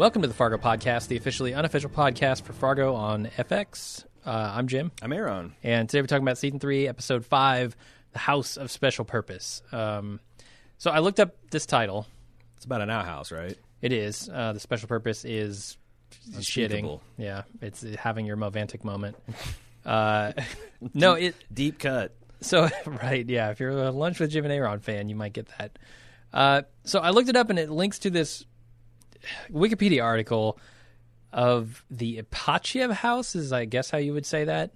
Welcome to the Fargo Podcast, the officially unofficial podcast for Fargo on FX. Uh, I'm Jim, I'm Aaron. and today we're talking about season three, episode five, "The House of Special Purpose." Um, so I looked up this title. It's about an outhouse, right? It is uh, the special purpose is shitting. Yeah, it's having your Movantic moment. Uh, no, it Deep cut. So right, yeah. If you're a lunch with Jim and Aaron fan, you might get that. Uh, so I looked it up, and it links to this Wikipedia article of the Ipatiev House, is I guess how you would say that,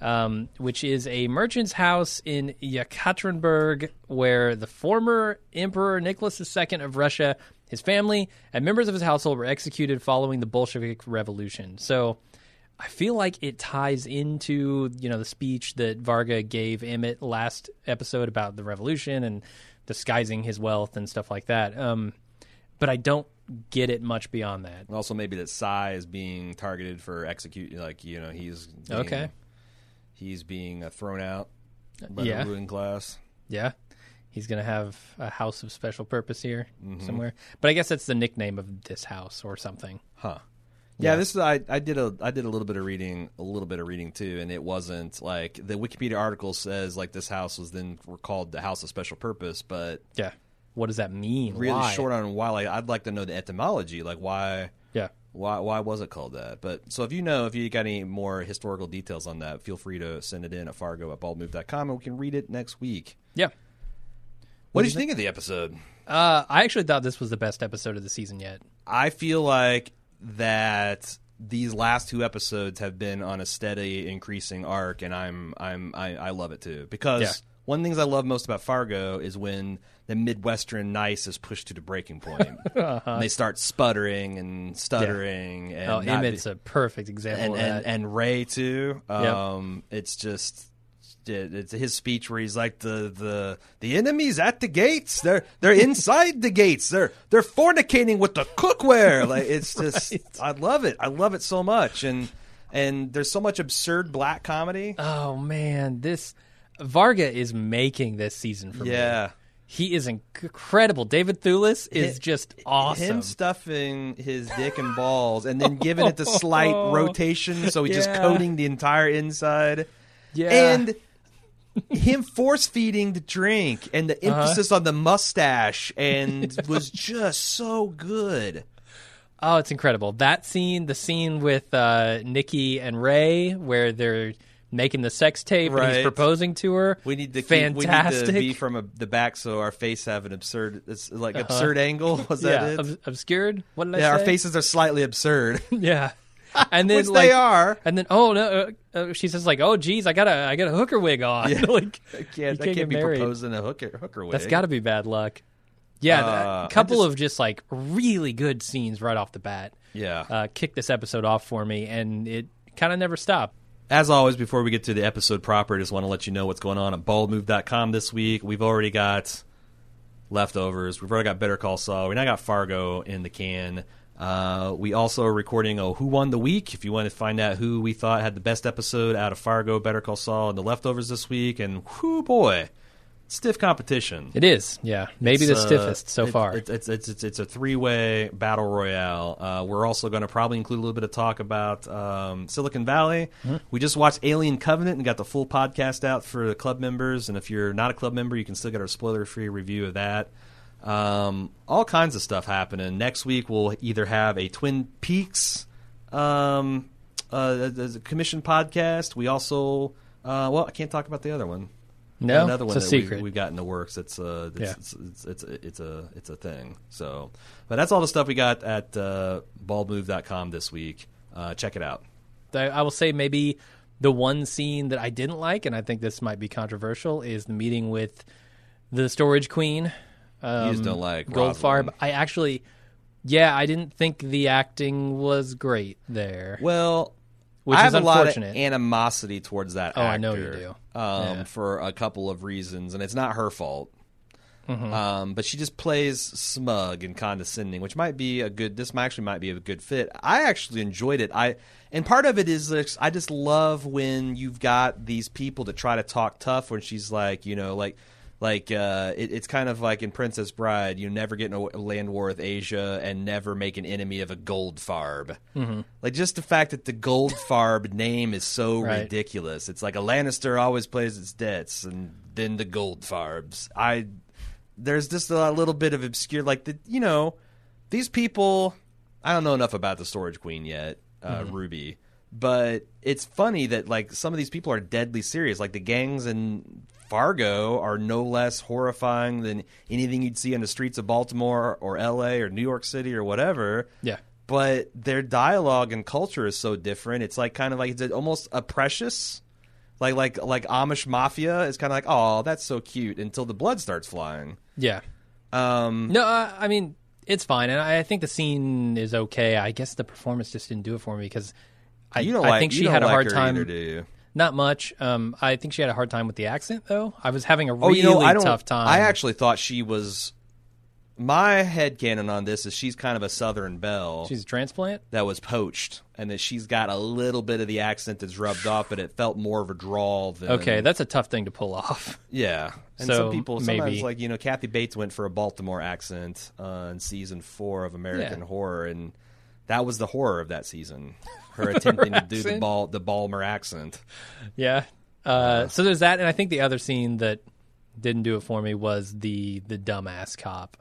um, which is a merchant's house in Yekaterinburg, where the former Emperor Nicholas II of Russia, his family, and members of his household were executed following the Bolshevik Revolution. So. I feel like it ties into you know the speech that Varga gave Emmett last episode about the revolution and disguising his wealth and stuff like that. Um, but I don't get it much beyond that. And also maybe that Sy is being targeted for execute. Like you know, he's being, Okay. He's being uh, thrown out by Yeah. the ruling class. Yeah, he's gonna have a house of special purpose here somewhere. But I guess that's the nickname of this house or something. Huh. Yeah, Yeah. this is I, I did a I did a little bit of reading a little bit of reading too, and it wasn't like the Wikipedia article says like this house was then called the House of Special Purpose, but Yeah. What does that mean? really Why? short on why. Like I'd like to know the etymology, like why Yeah. why why was it called that? But so if you know if you got any more historical details on that, feel free to send it in at Fargo at baldmove.com and we can read it next week. Yeah. What did you think of the episode? Uh, I actually thought this was the best episode of the season yet. I feel like that these last two episodes have been on a steady increasing arc, and I'm I'm I, I love it too because Yeah. One of the things I love most about Fargo is when the Midwestern nice is pushed to the breaking point. and they start sputtering and stuttering, and Oh, be- Emmett's a perfect example and of and, that. and Ray too. Um, It's just it, it's his speech where he's like the the the enemy's at the gates. They're they're inside the gates. They're they're fornicating with the cookware. Like it's just I love it. I love it so much. And and there's so much absurd black comedy. oh man, this Varga is making this season for me. yeah. He is incredible. David Thewlis is Hi- just awesome. Him stuffing his dick and balls and then giving it the slight rotation so he's just coating the entire inside. yeah. and him force feeding the drink and the Uh-huh. emphasis on the mustache and was just so good. oh, it's incredible. That scene, the scene with uh, Nikki and Ray, where they're making the sex tape and he's proposing to her. We need to keep, we need to be from a, the back so our face have an absurd, it's like absurd angle. Was that Uh-huh. it? ob- obscured. What did I yeah, our faces are slightly absurd, Yeah. And then like, they are. And then oh no, uh, uh, she says like, oh geez, I got a I got a hooker wig on. Yeah. like I can't, I get can't be married. proposing a hooker hooker wig. That's got to be bad luck. Yeah, Uh, a couple just- of just like really good scenes right off the bat. Yeah. uh, kicked this episode off for me, and it kind of never stopped. As always, before we get to the episode proper, I just want to let you know what's going on at baldmove.com this week. We've already got leftovers. We've already got Better Call Saul. We now got Fargo in the can. Uh, we also are recording a Who Won the Week. If you want to find out who we thought had the best episode out of Fargo, Better Call Saul, and the leftovers this week, and whoo boy, stiff competition. It is, yeah, maybe the It's, uh, stiffest so it- far. It's it's it's it's, it's a three way battle royale. Uh, we're also going to probably include a little bit of talk about um, Silicon Valley. Mm-hmm. We just watched Alien Covenant and got the full podcast out for the club members. And if you're not a club member, you can still get our spoiler free review of that. Um, all kinds of stuff happening. Next week we'll either have a Twin Peaks um, uh, as a commission podcast. We also uh, well, I can't talk about the other one no, another one it's a we- secret. We, got in the works. It's uh, it's, Yeah. it's, it's, it's, it's a it's a thing. So, but that's all the stuff we got at uh, baldmove.com this week. Uh, check it out. I I will say maybe the one scene that I didn't like, and I think this might be controversial, is the meeting with the storage queen. Um, You just don't like Goldfarb. I actually, yeah, I didn't think the acting was great there, Well, which I is have a lot of unfortunate. animosity towards that. Oh, actor, I know you do. Um, Yeah. for a couple of reasons, and it's not her fault. Mm-hmm. Um, but she just plays smug and condescending, which might be a good. This might actually might be a good fit. I actually enjoyed it. I and part of it is that I just love when you've got these people that try to talk tough. When she's like, you know, like Like uh, it, it's kind of like in Princess Bride, you never get in a land war with Asia and never make an enemy of a Goldfarb. Mm-hmm. Like just the fact that the Goldfarb name is so Right. ridiculous. It's like a Lannister always plays its debts, and then the Goldfarbs. I there's just a little bit of obscure, like the you know these people. I don't know enough about the Storage Queen yet, uh, Ruby, but it's funny that like some of these people are deadly serious. Like the gangs in Fargo are no less horrifying than anything you'd see on the streets of Baltimore or L.A. or New York City or whatever. Yeah. But their dialogue and culture is so different. It's like kind of like it's almost a precious, like like like Amish mafia is kind of like oh that's so cute until the blood starts flying. Yeah. Um, No, I, I mean it's fine, and I, I think the scene is okay. I guess the performance just didn't do it for me because I, you don't I like think you she had a hard time. either, do you? Not much. Um, I think she had a hard time with the accent, though. I was having a Oh, really you know, I don't. tough time. I actually thought she was. My headcanon on this is she's kind of a Southern belle she's a transplant. that was poached, and that she's got a little bit of the accent that's rubbed off, but it felt more of a drawl than. Okay, that's a tough thing to pull off. yeah. And So, some people sometimes maybe- like you know Kathy Bates went for a Baltimore accent uh, in season four of American Yeah. Horror, and that was the horror of that season. Her attempting to do the ball the Balmer accent. Yeah. Uh, so there's that, and I think the other scene that didn't do it for me was the the dumbass cop,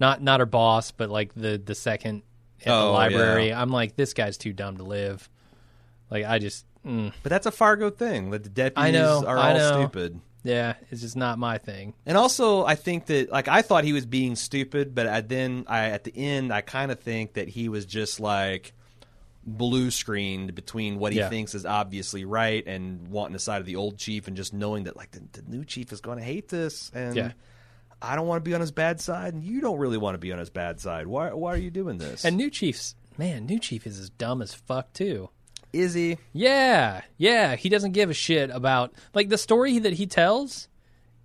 not not her boss, but like the the second at the Oh, library. yeah. I'm like, this guy's too dumb to live. Like I just, mm, But that's a Fargo thing. That the deputies I know, are I all know. stupid. Yeah, it's just not my thing. And also, I think that like I thought he was being stupid, but I, then I at the end I kind of think that he was just like blue screened between what he Yeah. thinks is obviously right and wanting the side of the old chief and just knowing that like the, the new chief is going to hate this and Yeah. I don't want to be on his bad side and you don't really want to be on his bad side. Why why are you doing this? And new chief's man, new chief is as dumb as fuck too. Is he? Yeah, yeah, he doesn't give a shit about like the story that he tells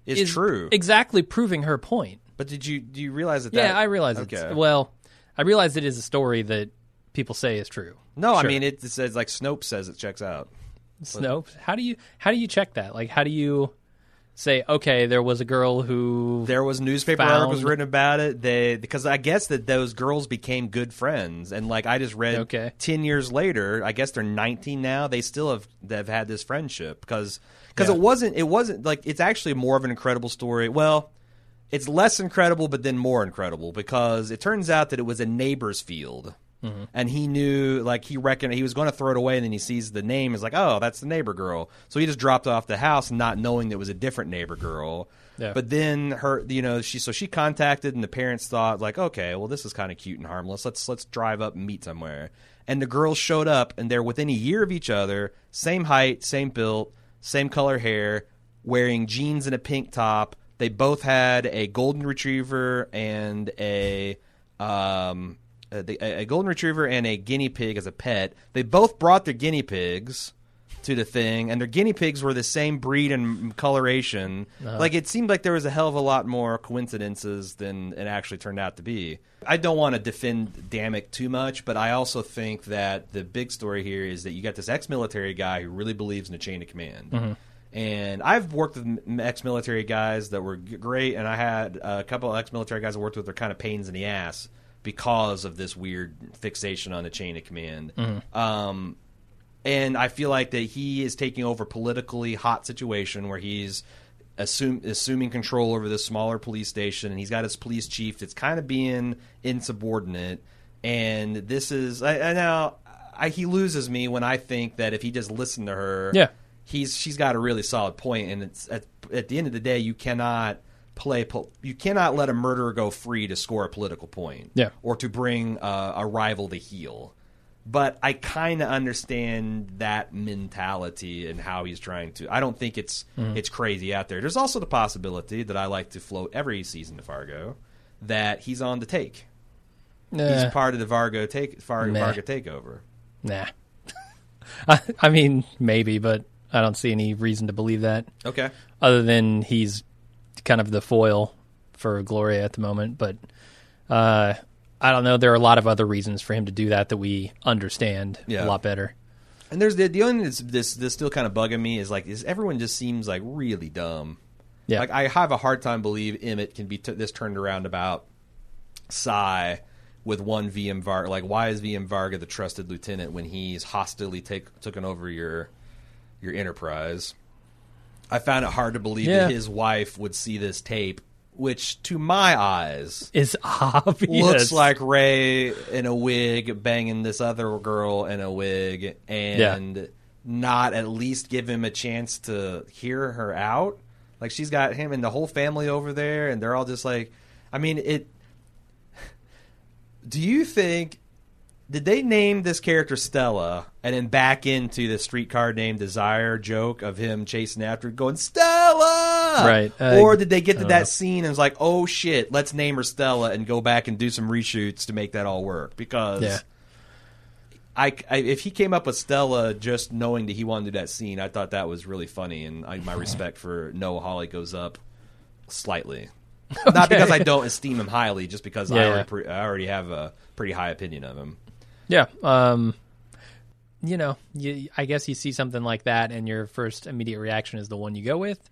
Is, is true. exactly proving her point. but did you do you realize that? Yeah, that, I realize Okay. well, I realize it is a story that people say is true. no, I mean it says like Snope says it checks out. Snopes. How do you how do you check that? Like, how do you say, okay, there was a girl who there was newspaper found- articles written about it. They because I guess that those girls became good friends, and like I just read, Okay. ten years later, I guess they're nineteen now. They still have they've had this friendship because because Yeah. it wasn't it wasn't like it's actually more of an incredible story. Well. It's less incredible, but then more incredible because it turns out that it was a neighbor's field, Mm-hmm. and he knew, like, he reckoned he was going to throw it away, and then he sees the name, is like, oh, that's the neighbor girl. So he just dropped off the house, not knowing that it was a different neighbor girl. Yeah. But then her, you know, she so she contacted, and the parents thought like, okay, well, this is kind of cute and harmless. Let's let's drive up and meet somewhere. And the girls showed up, and they're within a year of each other, same height, same built, same color hair, wearing jeans and a pink top. They both had a golden retriever and a um Uh, a, the- a golden retriever and a guinea pig as a pet. They both brought their guinea pigs to the thing, and their guinea pigs were the same breed and coloration. Uh-huh. Like it seemed like there was a hell of a lot more coincidences than it actually turned out to be. I don't want to defend Dammik too much, but I also think that the big story here is that you got this ex-military guy who really believes in the chain of command. Mm-hmm. And I've worked with ex-military guys that were great, and I had a couple of ex-military guys I worked with that are kind of pains in the ass because of this weird fixation on the chain of command. Um, and I feel like that he is taking over a politically hot situation where he's assume, assuming control over this smaller police station, and he's got his police chief that's kind of being insubordinate. And this is I, I now I, he loses me when I think that if he just listened to her, Yeah. he's she's got a really solid point, and it's at, at the end of the day, you cannot play po- you cannot let a murderer go free to score a political point, Yeah. or to bring uh, a rival to heel. But I kind of understand that mentality and how he's trying to. I don't think it's it's crazy out there. There's also the possibility that I like to float every season to Fargo that he's on the take. Nah, He's part of the Vargo take Fargo. Vargo takeover. nah. I, I mean, maybe, but I don't see any reason to believe that. Okay. other than he's kind of the foil for Gloria at the moment. But uh, I don't know. There are a lot of other reasons for him to do that that we understand Yeah. a lot better. And there's the the only thing that's this this still kind of bugging me is like is everyone just seems like really dumb. Yeah. Like I have a hard time believe Emmett can be t- this turned around about Sy with one VM Varga. Like why is VM Varga the trusted lieutenant when he's hostilely take taken over your your enterprise? I found it hard to believe Yeah. that his wife would see this tape, which to my eyes Is obvious. looks like Ray in a wig banging this other girl in a wig and not at least give him a chance to hear her out. Like she's got him and the whole family over there and they're all just like I mean it Do you think did they name this character Stella and then back into the streetcar named Desire joke of him chasing after her going Stella Right. Uh, or did they get to that know. scene and was like oh shit let's name her Stella and go back and do some reshoots to make that all work because Yeah. I, I- if he came up with Stella just knowing that he wanted to do that scene I thought that was really funny and I, my respect for Noah Hawley goes up slightly not because I don't esteem him highly just because I already pre- I already have a pretty high opinion of him Yeah. Um, you know, you, I guess you see something like that, and your first immediate reaction is the one you go with.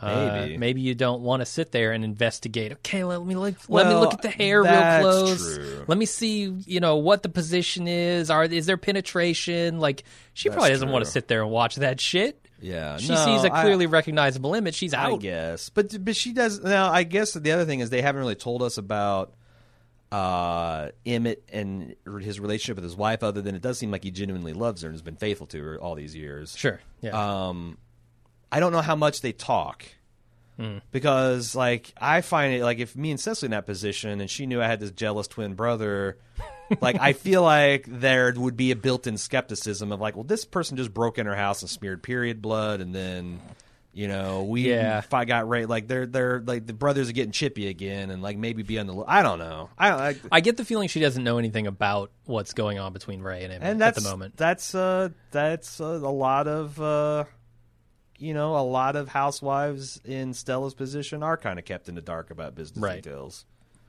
Uh, Maybe. maybe you don't want to sit there and investigate. Okay, let me look, let me look at the hair real close. true. Let me see, you know, what the position is. Are is there penetration? Like she That's probably doesn't want to sit there and watch that shit. Yeah, She no, sees a clearly recognizable image. She's I out. guess, but but she does now. I guess the other thing is they haven't really told us about uh, Emmett and his relationship with his wife, other than it does seem like he genuinely loves her and has been faithful to her all these years. Sure. Yeah. Um, I don't know how much they talk. Hmm. Because like I find it like if me and Cecily in that position and she knew I had this jealous twin brother, like I feel like there would be a built-in skepticism of like, well, this person just broke in her house and smeared period blood, and then you know we Yeah. if I got right like they're they're like the brothers are getting chippy again, and like maybe be on the I don't know I don't I, I get the feeling she doesn't know anything about what's going on between Ray and him and at the moment. That's uh, that's uh, a lot of uh, you know, a lot of housewives in Stella's position are kind of kept in the dark about business Right. details.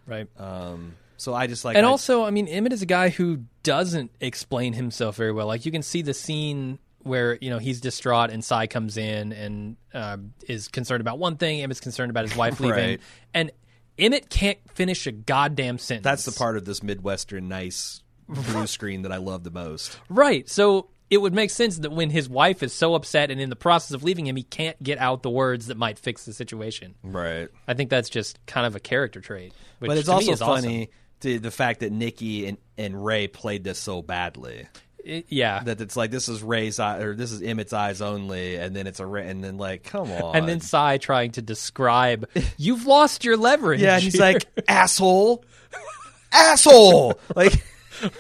Right. Um, so I just like and I- also, I mean, Emmett is a guy who doesn't explain himself very well. Like you can see the scene where you know he's distraught and Sy comes in and uh, is concerned about one thing. Emmett's concerned about his wife leaving, Right. and Emmett can't finish a goddamn sentence. that's the part of this midwestern nice blue screen that I love the most. right? So it would make sense that when his wife is so upset and in the process of leaving him, he can't get out the words that might fix the situation. Right. I think that's just kind of a character trait. Which But it's to me also awesome. funny to the fact that Nikki and, and Ray played this so badly It- yeah, that it's like this is Ray's eye or this is Emmett's eyes only, and then it's a Ray, and then like come on, and then Sy trying to describe, "You've lost your leverage." Yeah, and he's here." like, asshole, asshole. Like,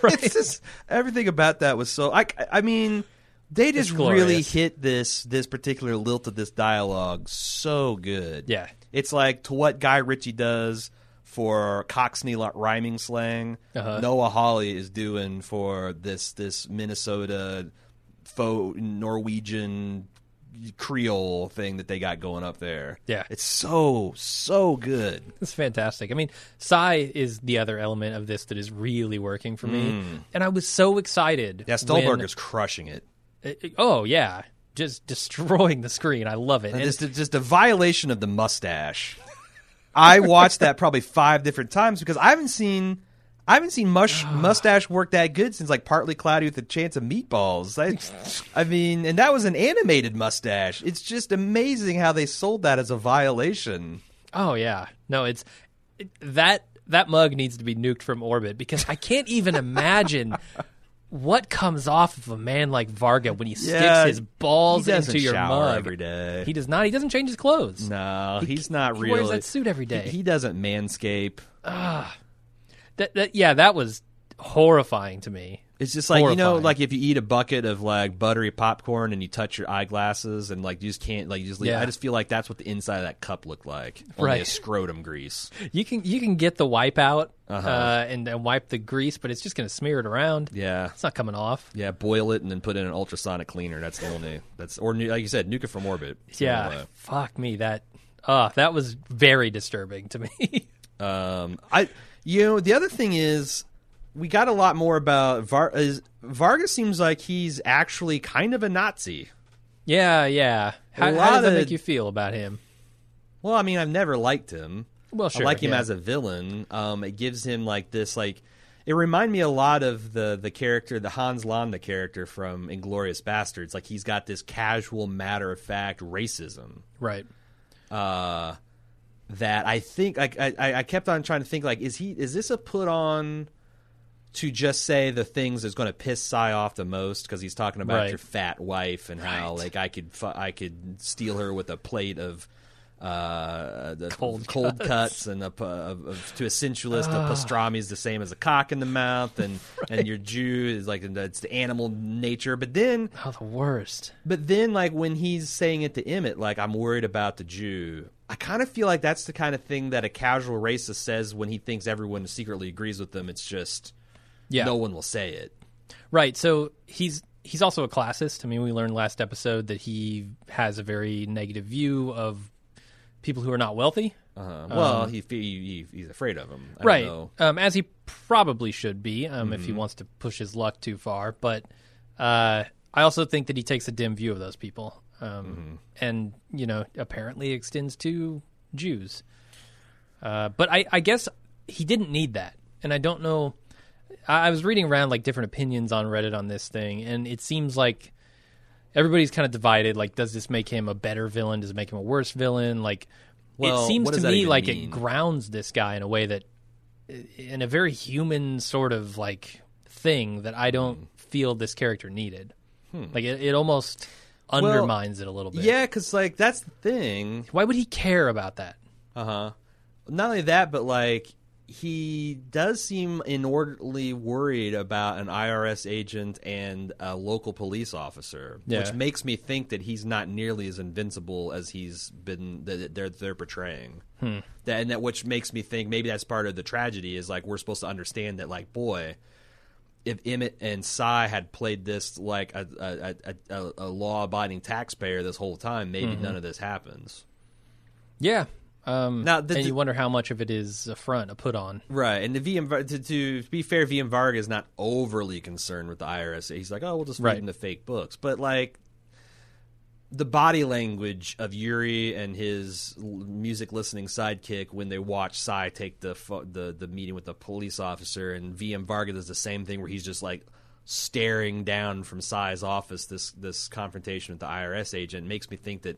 it's just everything about that was so. I, I mean, they just really hit this this particular lilt of this dialogue so good. Yeah. it's like to what Guy Ritchie does for Cockney rhyming slang. Uh-huh. Noah Hawley is doing for this this Minnesota faux Norwegian Creole thing that they got going up there. Yeah. it's so so good. It's fantastic. I mean, Sy is the other element of this that is really working for me, and I was so excited. Yeah, Stuhlbarg's crushing it. when- oh yeah, just destroying the screen. I love it. And And it's just a violation of the mustache. I watched that probably five different times because I haven't seen I haven't seen mush, mustache work that good since like partly cloudy with a chance of meatballs. I, I mean, and that was an animated mustache. It's just amazing how they sold that as a violation. oh yeah, no, it's it, that that mug needs to be nuked from orbit because I can't even imagine. What comes off of a man like Varga when he sticks Yeah, his balls he into your mug every day. He does not. He doesn't change his clothes. no, he's not he really. wears that suit every day. He, he doesn't manscape. Ah. That, that yeah, that was horrifying to me. It's just like you know, like if you eat a bucket of like buttery popcorn and you touch your eyeglasses and like you just can't like you just leave. Yeah. I just feel like that's what the inside of that cup looked like. Right. a scrotum grease. You can you can get the wipe out Uh-huh. uh, and, and wipe the grease, but it's just going to smear it around. Yeah, It's not coming off. yeah. Boil it and then put in an ultrasonic cleaner. That's the only. That's or like you said, nuke it from orbit. Yeah, way. fuck me. That uh, that was very disturbing to me. Um, I you know the other thing is we got a lot more about Var- is, Vargas. Seems like he's actually kind of a Nazi. yeah, yeah. How, how does that of- make you feel about him? Well, I mean, I've never liked him. Well, sure, I like him yeah. as a villain. Um, it gives him like this like. It reminded me a lot of the the character, the Hans Landa character from Inglourious Basterds. Like he's got this casual, matter of fact racism. Right. uh, that I think like I, I I kept on trying to think like is he is this a put on to just say the things that's going to piss Sy off the most because he's talking about Right. your fat wife and how Right. like I could fu- I could steal her with a plate of uh the Cold cold cuts. cuts, and a, of, of, to a sensualist a pastrami is the same as a cock in the mouth and and your Jew is like it's the animal nature but then Oh, the worst. but then, like when he's saying it to Emmett, like I'm worried about the Jew. I kind of feel like that's the kind of thing that a casual racist says when he thinks everyone secretly agrees with them. It's just Yeah. no one will say it. Right. So he's he's also a classist. I mean, we learned last episode that he has a very negative view of people who are not wealthy. Uh, well, he, he, he he's afraid of them. I don't Um, right. know. Um, as he probably should be um, if he Mm-hmm. wants to push his luck too far. But uh, I also think that he takes a dim view of those people, um, Mm-hmm. and you know, apparently extends to Jews. Uh, but I, I guess he didn't need that, and I don't know. I, was reading around like different opinions on Reddit on this thing, and it seems like everybody's kind of divided. Like, does this make him a better villain? Does it make him a worse villain? Like, Well, it seems to me like mean? it grounds this guy in a way that, in a very human sort of like thing that I don't Hmm. feel this character needed. Like, it, it almost undermines it a little bit. Yeah, because like that's the thing. Why would he care about that? Uh huh. Not only that, but like he does seem inordinately worried about an IRS agent and a local police officer, Yeah. which makes me think that he's not nearly as invincible as he's been that they're they're portraying. Hmm. That and that which makes me think maybe that's part of the tragedy is like we're supposed to understand that like boy. If Emmett and Sy had played this like a a, a, a, a law-abiding taxpayer this whole time, maybe Mm-hmm. none of this happens. Yeah. Um, Now, the- and you wonder how much of it is a front, a put on. Right, and the VM to, to be fair, VM Varga is not overly concerned with the IRS. He's like, oh, we'll just read Right. them the fake books, but like the body language of Yuri and his music listening sidekick when they watch Sy take the the the meeting with the police officer, and VM Varga does the same thing where he's just like staring down from Sy's office. This this confrontation with the IRS agent makes me think that.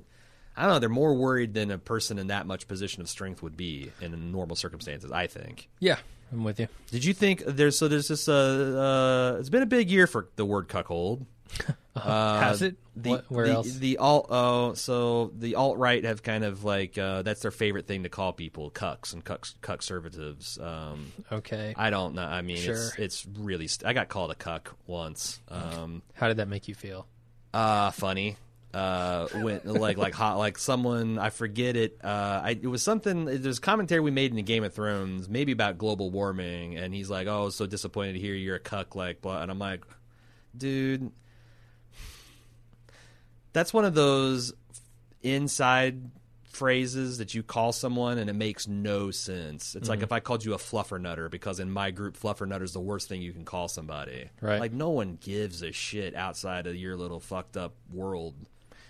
I don't know. They're more worried than a person in that much position of strength would be in normal circumstances. I think. Yeah, I'm with you. Did you think there's so there's this uh, uh it's been a big year for the word cuckold. Uh, Has it? The, What- where the, else? The alt oh so the alt right have kind of like uh, that's their favorite thing to call people cucks and cuck cuck conservatives. Um, Okay. I don't know. I mean, it's it's really. St- I got called a cuck once. Um, How did that make you feel? uh funny. Uh, when like like hot like someone I forget it. Uh, I, it was something. There's commentary we made in the Game of Thrones, maybe about global warming, and he's like, "Oh, so disappointed to hear you're a cuck." Like, blah. and I'm like, dude, that's one of those inside phrases that you call someone and it makes no sense. It's like if I called you a fluffernutter because in my group fluffernutter is the worst thing you can call somebody. Right. Like no one gives a shit outside of your little fucked up world.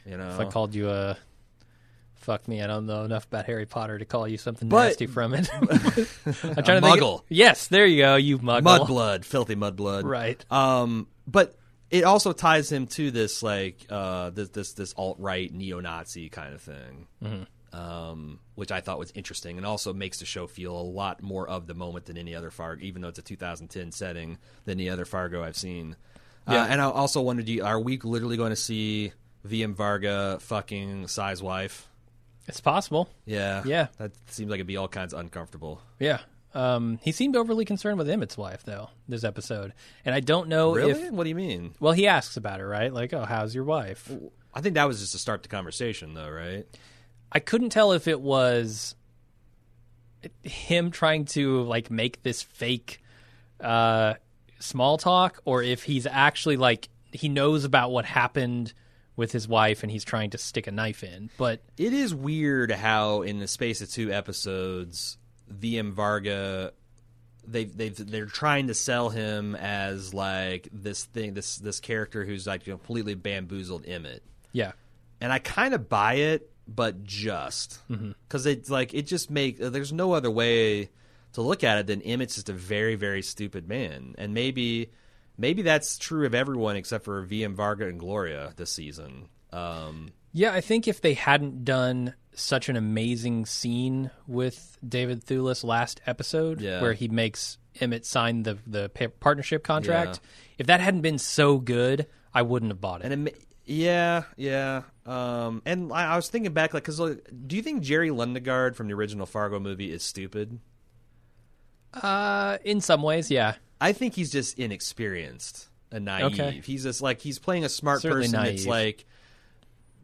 You know. If I called you a fuck me, I don't know enough about Harry Potter to call you something But- nasty from it. I'm trying to think. muggle. yes, there you go, you muggle. mudblood, filthy mudblood. Right. Um, but it also ties him to this like uh, this this this alt right neo Nazi kind of thing, Mm-hmm. um, which I thought was interesting, and also makes the show feel a lot more of the moment than any other Fargo, even though it's a 2010 setting than any other Fargo I've seen. Yeah. Uh, and I also wondered, do you- are we literally going to see VM Varga fucking Sy's wife? It's possible. Yeah, Yeah. That seems like it'd be all kinds of uncomfortable. Yeah. Um, he seemed overly concerned with Emmett's wife, though, this episode. And I don't know Really? if. what do you mean? Well, he asks about her, right? Like, oh, how's your wife? I think that was just to start the conversation, though, right? I couldn't tell if it was him trying to like make this fake uh, small talk, or if he's actually like he knows about what happened with his wife and he's trying to stick a knife in. But It is weird how, in the space of two episodes, VM Varga they they they're trying to sell him as like this thing, this this character who's like completely bamboozled Emmett, yeah, and I kind of buy it but just Mm-hmm. because it's like it just make there's no other way to look at it than Emmett's just a very very stupid man, and maybe maybe that's true of everyone except for VM Varga and Gloria this season. Um, Yeah, I think if they hadn't done such an amazing scene with David Thewlis last episode, Yeah. where he makes Emmett sign the the partnership contract, if that hadn't been so good, I wouldn't have bought it. and it, yeah, yeah. Um, and I, I was thinking back, like, because do you think Jerry Lundegaard from the original Fargo movie is stupid? uh, in some ways, yeah, I think he's just inexperienced and naive. Okay. He's just like he's playing a smart Certainly person that's naive. like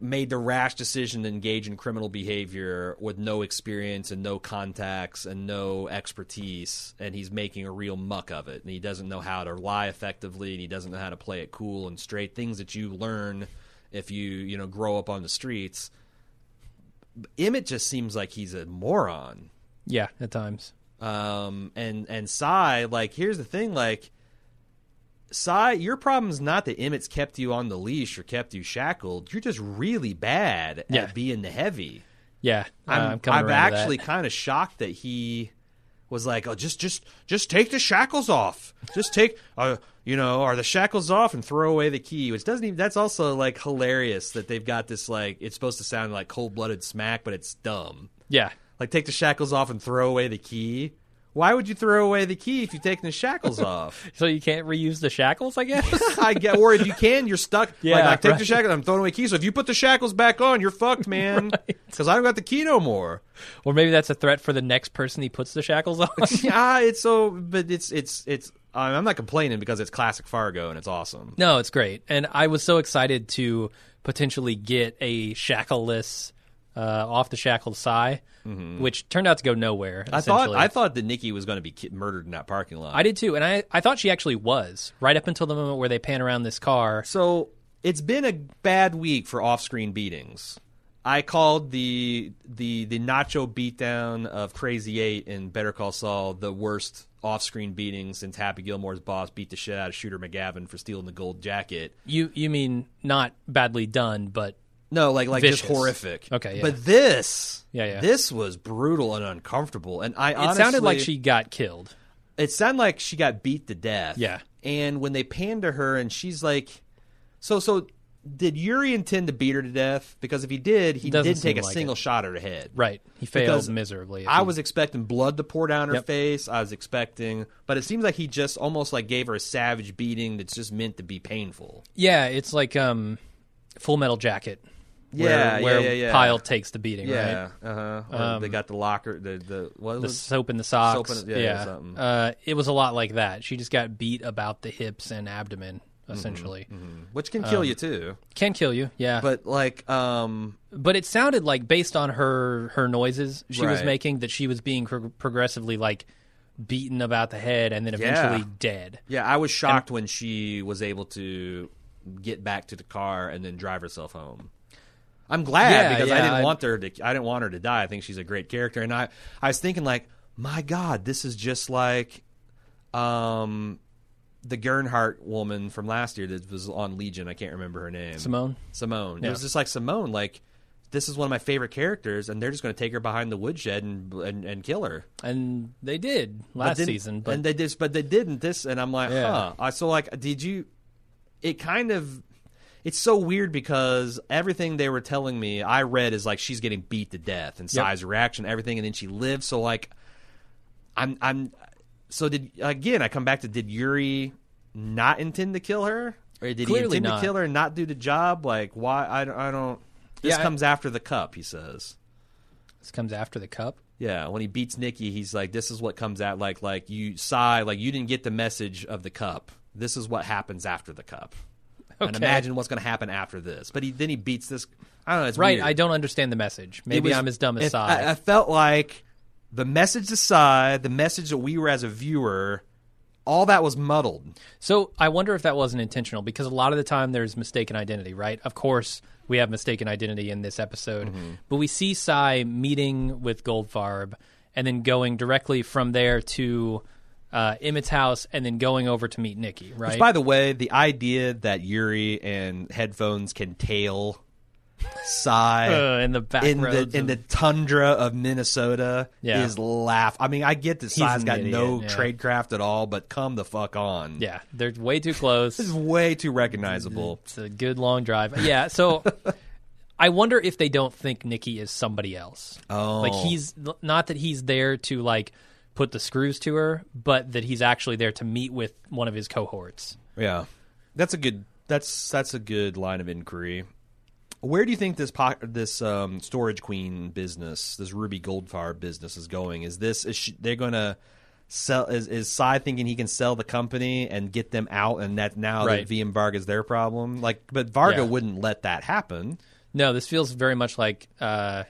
made the rash decision to engage in criminal behavior with no experience and no contacts and no expertise and he's making a real muck of it and he doesn't know how to lie effectively and he doesn't know how to play it cool and straight things that you learn if you you know grow up on the streets Emmett just seems like he's a moron yeah, at times. Um, and and Sy, like, here's the thing, like, Sy, your problem's not that Emmett's kept you on the leash or kept you shackled. You're just really bad Yeah. at being the heavy. Yeah, uh, I'm, I'm, I'm around to that. actually kind of shocked that he was like, "Oh, just just just take the shackles off. Just take, uh, you know, are the shackles off and throw away the key." Which doesn't even. That's also like hilarious that they've got this like it's supposed to sound like cold blooded smack, but it's dumb. yeah. Like take the shackles off and throw away the key. Why would you throw away the key if you've taken the shackles off? So you can't reuse the shackles, I guess. I get, or if you can, you're stuck. Yeah, like, like take the shackles. I'm throwing away keys. So if you put the shackles back on, you're fucked, man. Because I don't got the key no more. or maybe that's a threat for the next person he puts the shackles on. yeah, it's so, but it's it's it's. I'm not complaining because it's classic Fargo and it's awesome. No, it's great, and I was so excited to potentially get a shackleless, uh, off the shackled Sy, which turned out to go nowhere. Mm-hmm. I thought. I thought that Nikki was going to be ki- murdered in that parking lot. I did too, and I I thought she actually was right up until the moment where they pan around this car. So it's been a bad week for off-screen beatings. I called the the the nacho beatdown of Krazy-8 in Better Call Saul the worst off-screen beatings since Happy Gilmore's boss beat the shit out of Shooter McGavin for stealing the gold jacket. You you mean not badly done, but No, like like just horrific. Okay, yeah. But this, Yeah, yeah. this was brutal and uncomfortable. And I it honestly, sounded like she got killed. it sounded like she got beat to death. Yeah. And when they panned to her and she's like so so did Yuri intend to beat her to death? Because if he did, he Doesn't didn't take a like single it. shot at her head. Right, he failed Because miserably. I he- was expecting blood to pour down her Yep. face. I was expecting, but it seems like he just almost like gave her a savage beating that's just meant to be painful. yeah, it's like um, Full Metal Jacket. Yeah, where, yeah, where yeah, yeah. Pyle takes the beating. Yeah, right? uh huh. Um, they got the locker, the the what the soap in the socks. In- yeah, yeah, something. Uh, it was a lot like that. She just got beat about the hips and abdomen, Mm-hmm, essentially. which can kill Um, you too. Can kill you, yeah. But like, um, but it sounded like based on her her noises she was making that she was being pro- progressively like beaten about the head and then eventually Yeah. dead. yeah, I was shocked when she was able to get back to the car and then drive herself home. I'm glad Yeah, because I didn't I- want her to. I didn't want her to die. I think she's a great character, and I I was thinking like, my God, this is just like, um, the Gerhardt woman from last year that was on Legion. I can't remember her name. Simone. Simone. It was just like Simone. Like, this is one of my favorite characters, and they're just going to take her behind the woodshed and and, and kill her. And they did last then- season, but and they did, but they didn't this, and I'm like, Yeah. huh. I so like, did you? It kind of, it's so weird because everything they were telling me, I read is like she's getting beat to death, and Yep. Sy's reaction, everything, and then she lives. So like, I'm, I'm, so did again? I come back to did Yuri not intend to kill her, or did he intend not. to kill her and not do the job? Like, why? I, don't- I don't. This Yeah, I- comes after the cup, he says. this comes after the cup. Yeah, when he beats Nikki, he's like, "This is what comes out like like you sigh like you didn't get the message of the cup. This is what happens after the cup, and imagine what's going to happen after this." But he then he beats this. I don't know. It's Right, weird. I don't understand the message. Maybe was- I'm as dumb as Sy. I, I felt like the message to Sy, the message that we were as a viewer, all that was muddled. So I wonder if that wasn't intentional because a lot of the time there's mistaken identity, right? Of course, we have mistaken identity in this episode, Mm-hmm. but we see Sy meeting with Goldfarb and then going directly from there to uh, Emmett's house and then going over to meet Nikki, right? Which, by the way, the idea that Yuri and headphones can tail Sy Uh, in the back in the roads in the tundra of Minnesota Yeah. is laugh. I mean, I get that Sy's got idiot, no yeah. tradecraft at all, but come the fuck on. yeah, they're way too close. This is way too recognizable. It's a good long drive. Yeah, so I wonder if they don't think Nikki is somebody else. Oh. Like he's not that he's there to like put the screws to her, but that he's actually there to meet with one of his cohorts. Yeah, that's a good. That's that's a good line of inquiry. Where do you think this po- this um, storage queen business, this Ruby Goldfarb business, is going? Is this is she, they're going to sell? Is is Sy thinking he can sell the company and get them out, and that now Right. that VM Varga is their problem? Like, but Varga Yeah. wouldn't let that happen. No, this feels very much like uh,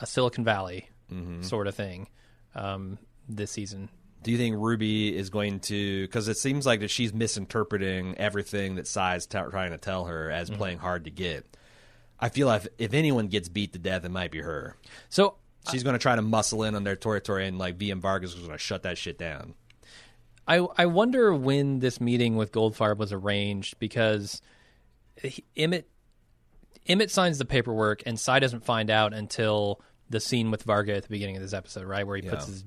a Silicon Valley Mm-hmm. sort of thing um, this season. Do you think Ruby is going to? Because it seems like that she's misinterpreting everything that Sy's t- trying to tell her as Mm-hmm. playing hard to get. I feel like if, if anyone gets beat to death, it might be her. So She's going to try to muscle in on their territory, and like VM Vargas is going to shut that shit down. I I wonder when this meeting with Goldfarb was arranged because he, Emmett Emmett signs the paperwork and Sy doesn't find out until the scene with Varga at the beginning of this episode, right, where he puts his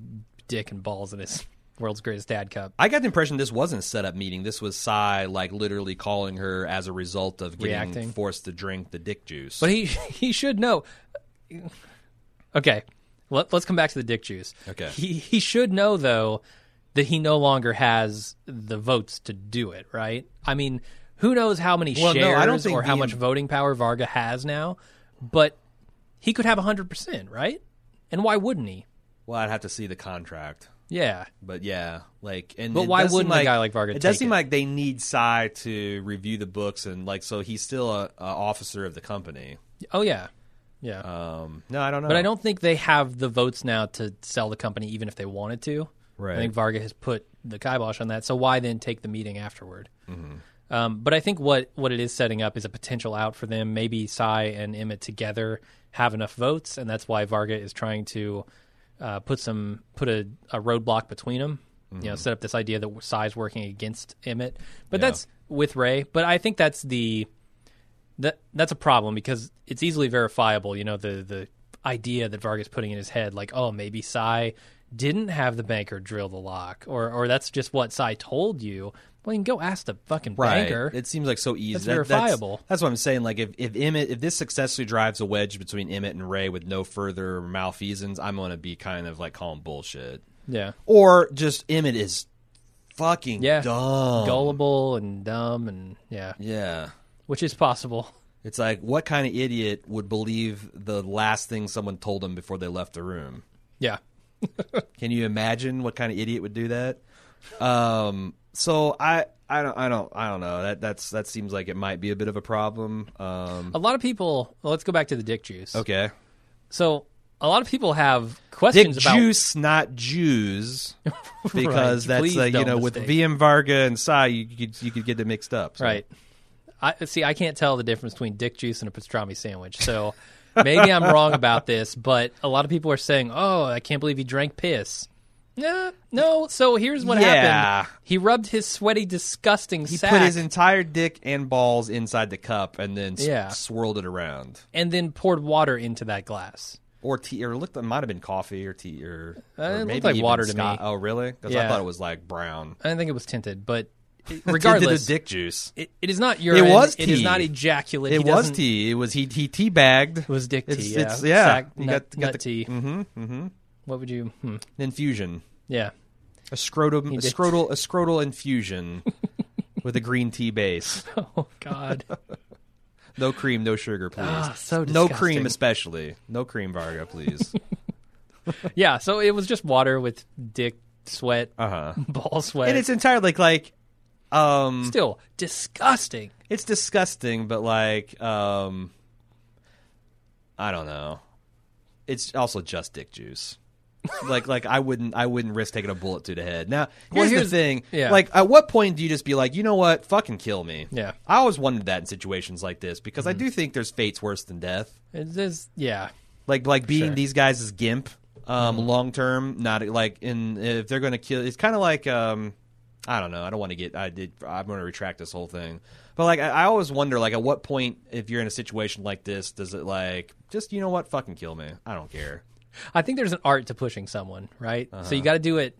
dick and balls in his world's greatest dad cup. I got the impression this wasn't a set up meeting. This was Sy like literally calling her as a result of getting Reacting. forced to drink the dick juice. But he he should know. Okay, let, let's come back to the dick juice. Okay. he he should know though that he no longer has the votes to do it. Right? I mean, who knows how many Well, no, shares think or how much voting power Varga has now, but he could have hundred percent, right? And why wouldn't he? Well, I'd have to see the contract. Yeah, But yeah, like, and But why wouldn't a like, guy like Varga It does seem it? like they need Sy to review the books and like, so he's still a, a officer of the company. oh yeah, yeah. Um, no, I don't know, But I don't think they have the votes now to sell the company, even if they wanted to. Right. I think Varga has put the kibosh on that. So why then take the meeting afterward? Um, but I think what, what it is setting up is a potential out for them. Maybe Sy and Emmett together have enough votes, and that's why Varga is trying to uh, put some put a, a roadblock between them. You know, set up this idea that Sy's working against Emmett. But Yeah. that's with Ray. But I think that's the that that's a problem because it's easily verifiable. You know, the the idea that Varga's putting in his head, like, oh, maybe Sy didn't have the banker drill the lock, or or that's just what Sy told you. Well, you can go ask the fucking Right. banker. It seems like so easy. That's That- verifiable. That's, what I'm saying. Like if, if Emmett, if this successfully drives a wedge between Emmett and Ray with no further malfeasance, I'm going to be kind of like calling bullshit. yeah, Or just Emmett is fucking yeah, dumb. gullible and dumb, and yeah, Yeah. which is possible. It's like what kind of idiot would believe the last thing someone told them before they left the room? Yeah, Can you imagine what kind of idiot would do that? Um, so I, I don't, I don't, I don't know. That that's that seems like it might be a bit of a problem. Um, a lot of people. Well, let's go back to the dick juice. okay, So a lot of people have Dick questions about Juice, not Jews, because Right. that's uh, you know with. VM Varga and Sy, you could you could get them mixed up. so. Right. I see. I can't tell the difference between dick juice and a pastrami sandwich. So maybe I'm wrong about this, but a lot of people are saying, "Oh, I can't believe he drank piss." No, no. So here's what Yeah. happened. He rubbed his sweaty, disgusting He sack, put his entire dick and balls inside the cup and then s- Yeah. swirled it around. and then poured water into that glass. Or tea, or it looked, it might have been coffee or tea, or, Uh, or maybe like water to Scott- me. Oh, really? Because I thought it was like brown. I didn't think it was tinted, but Regardless, dick juice. it, it is not urine. It was Tea. It is not ejaculate. It He was tea. It was he he tea bagged. It was dick tea. It's, yeah, it's yeah. Sack, you nut, got, got nut the tea. Mm-hmm, mm-hmm. What would you? Hmm. Infusion. Yeah. A scrotum, a scrotal, a scrotal infusion with a green tea base. Oh God. No cream, no sugar, please. Ah, so no cream, especially. No cream, Varga, please. yeah. So it was just water with dick sweat, Uh huh. ball sweat. And it's entirely like like, um, still disgusting. it's disgusting, but like, um, I don't know. It's also just dick juice. Like like I wouldn't I wouldn't risk taking a bullet to the head. Now Well, here's, here's- the thing. yeah. Like at what point do you just be like, you know what, fucking kill me? Yeah. I always wondered that in situations like this because I Mm-hmm. do think there's fates worse than death. It's yeah. Like like being Sure. Mm-hmm. these guys as gimp um, long term. Not like in if they're going to kill. It's kind of like um, I don't know. I don't want to get. I did. I'm going to retract this whole thing. But like, I, I always wonder, like, at what point, if you're in a situation like this, does it like just you know what, fucking kill me? I don't care. I think there's an art to pushing someone, right? So you got to do it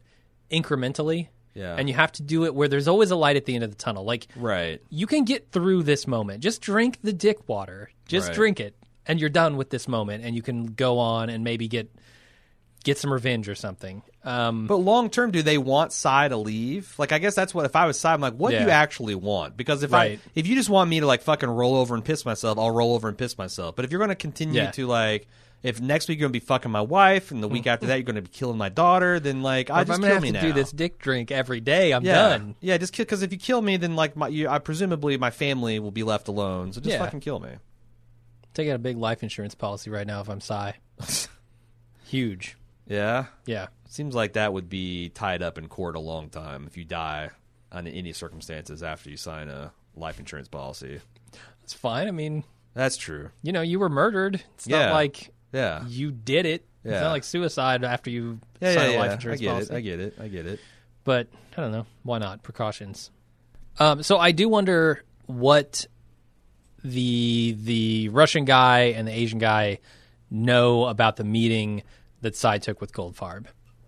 incrementally. Yeah. And you have to do it where there's always a light at the end of the tunnel. Like Right. you can get through this moment. Just drink the dick water. Just Right. drink it and you're done with this moment and you can go on and maybe get get some revenge or something. Um But long term, do they want Sy to leave? Like, I guess that's what. If I was Sy, I'm like, what do you actually want? Because if Right. I, if you just want me to like fucking roll over and piss myself, I'll roll over and piss myself. But if you're going to continue Yeah. to like, if next week you're going to be fucking my wife, and the week after that you're going to be killing my daughter, then like, I if just I'm kill gonna have me to now. do this dick drink every day, I'm yeah, done. yeah, just kill because if you kill me, then like my, you, I presumably my family will be left alone. So just Yeah. fucking kill me. Taking a big life insurance policy right now if I'm Sy. Huge. Yeah, Yeah. seems like that would be tied up in court a long time if you die under any circumstances after you sign a life insurance policy. It's fine. I mean, That's true. you know, you were murdered. It's Yeah. not like Yeah. you did it. It's Yeah. not like suicide after you Yeah, sign yeah, a life yeah. insurance I get policy. it. I get it. I get it. but I don't know. Why not? Precautions. Um, so I do wonder what the the Russian guy and the Asian guy know about the meeting that Sy took with Goldfarb.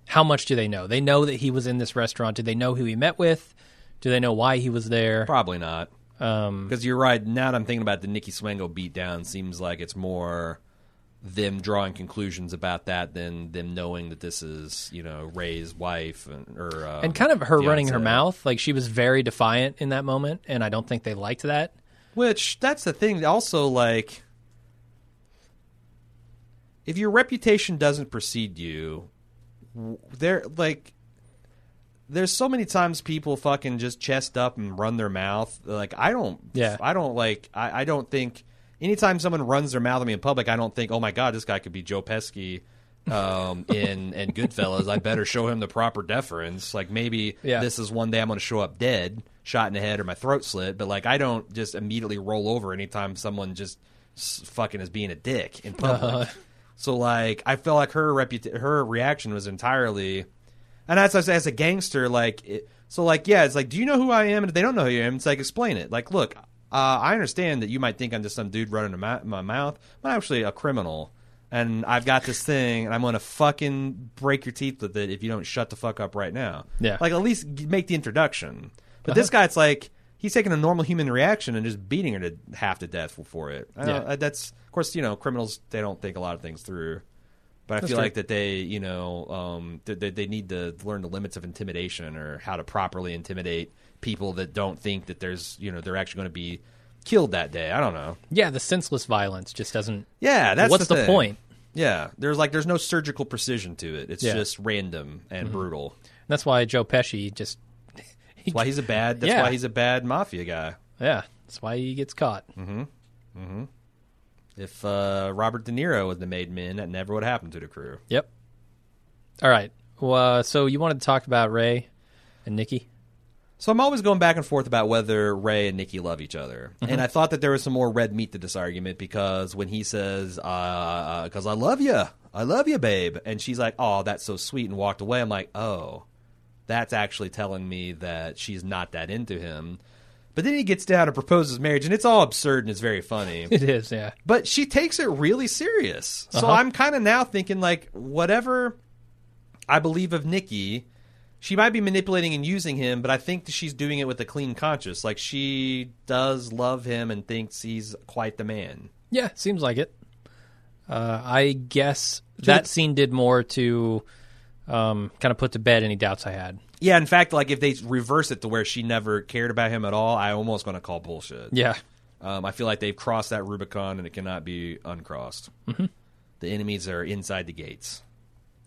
How much do they know? They know that he was in this restaurant. Do they know who he met with? Do they know why he was there? Probably not. Um, Because you're right. Now that I'm thinking about the Nikki Swango beatdown, seems like it's more them drawing conclusions about that than them knowing that this is, you know, Ray's wife and, or um, and kind of her running her mouth. Like she was very defiant in that moment, and I don't think they liked that. Which that's the thing. Also, like, if your reputation doesn't precede you, there like. There's so many times people fucking just chest up and run their mouth. Like I don't, Yeah. I don't like. I, I don't think anytime someone runs their mouth at me in public, I don't think, oh my god, this guy could be Joe Pesci um, in in Goodfellas. I better show him the proper deference. Like maybe Yeah. this is one day I'm going to show up dead, shot in the head or my throat slit. But like I don't just immediately roll over anytime someone just fucking is being a dick in public. Uh-huh. So like I felt like her reputa- her reaction was entirely, and as I say, as a gangster, like it, so like yeah, it's like do you know who I am? And if they don't know who I am, it's like explain it. Like look, uh, I understand that you might think I'm just some dude running ma- my mouth, but I'm actually a criminal. And I've got this thing, and I'm gonna fucking break your teeth with it if you don't shut the fuck up right now. Yeah. like at least make the introduction. But this guy, it's like he's taking a normal human reaction and just beating her to half to death for it. Yeah. uh, that's of course you know criminals they don't think a lot of things through, but I That's feel true. like that they you know um, they, they need to learn the limits of intimidation or how to properly intimidate people that don't think that there's you know they're actually going to be killed that day. I don't know. Yeah, the senseless violence just doesn't. Yeah, that's what's the, thing. point? Yeah, there's like there's no surgical precision to it. It's Yeah. just random and Mm-hmm. brutal. That's why Joe Pesci just. That's why he's a bad. That's Yeah. why he's a bad mafia guy. Yeah, that's why he gets caught. If uh, Robert De Niro was the made men, that never would have happened to the crew. Yep. All right. Well, uh, so you wanted to talk about Ray and Nikki? So I'm always going back and forth about whether Ray and Nikki love each other, and I thought that there was some more red meat to this argument because when he says, "Because I love you, I love you, babe," and she's like, "Oh, that's so sweet," and walked away, I'm like, "Oh, that's actually telling me that she's not that into him." But then he gets down and proposes marriage, and it's all absurd and it's very funny. It is, yeah. but she takes it really serious. So Uh-huh. I'm kind of now thinking like whatever I believe of Nikki, she might be manipulating and using him, but I think that she's doing it with a clean conscience. Like she does love him and thinks he's quite the man. Yeah, seems like it. Uh, I guess that scene did more to um, kind of put to bed any doubts I had. Yeah, in fact, like if they reverse it to where she never cared about him at all, I almost going to call bullshit. Yeah. Um, I feel like they've crossed that Rubicon and it cannot be uncrossed. Mm-hmm. The enemies are inside the gates.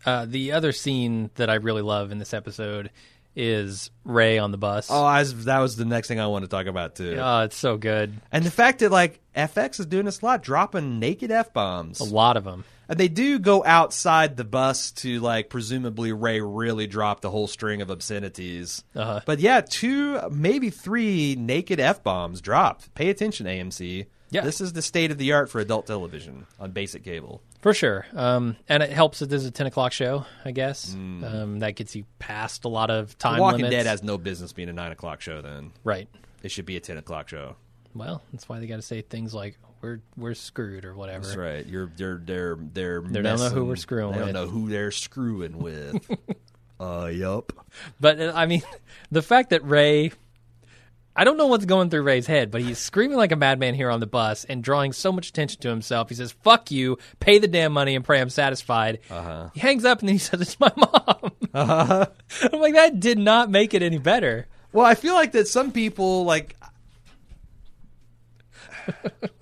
Uh, the other scene that I really love in this episode is Ray on the bus. Oh, I was, that was the next thing I want to talk about too. Oh, it's so good. And the fact that like FX is doing this a lot, dropping naked f bombs, A lot of them. and they do go outside the bus to like presumably Ray really dropped a whole string of obscenities. Uh-huh. But yeah, two maybe three naked f bombs dropped. Pay attention, AMC. Yeah. this is the state of the art for adult television on basic cable. For sure. Um, and it helps that there's a 10 o'clock show, I guess. Um, that gets you past a lot of time Mm. Walking limits. Dead has no business being a nine o'clock show. Then right. it should be a ten o'clock show. Well, that's why they got to say things like we're we're screwed or whatever. That's right. You're they're they're they're They don't know who we're screwing with. They don't with. know who they're screwing with. uh, yup. But uh, I mean, the fact that Ray, I don't know what's going through Ray's head, but he's screaming like a madman here on the bus and drawing so much attention to himself. He says, "Fuck you, pay the damn money, and pray I'm satisfied." Uh-huh. He hangs up and then he says, "It's my mom." Uh-huh. I'm like, that did not make it any better. Well, I feel like that some people like.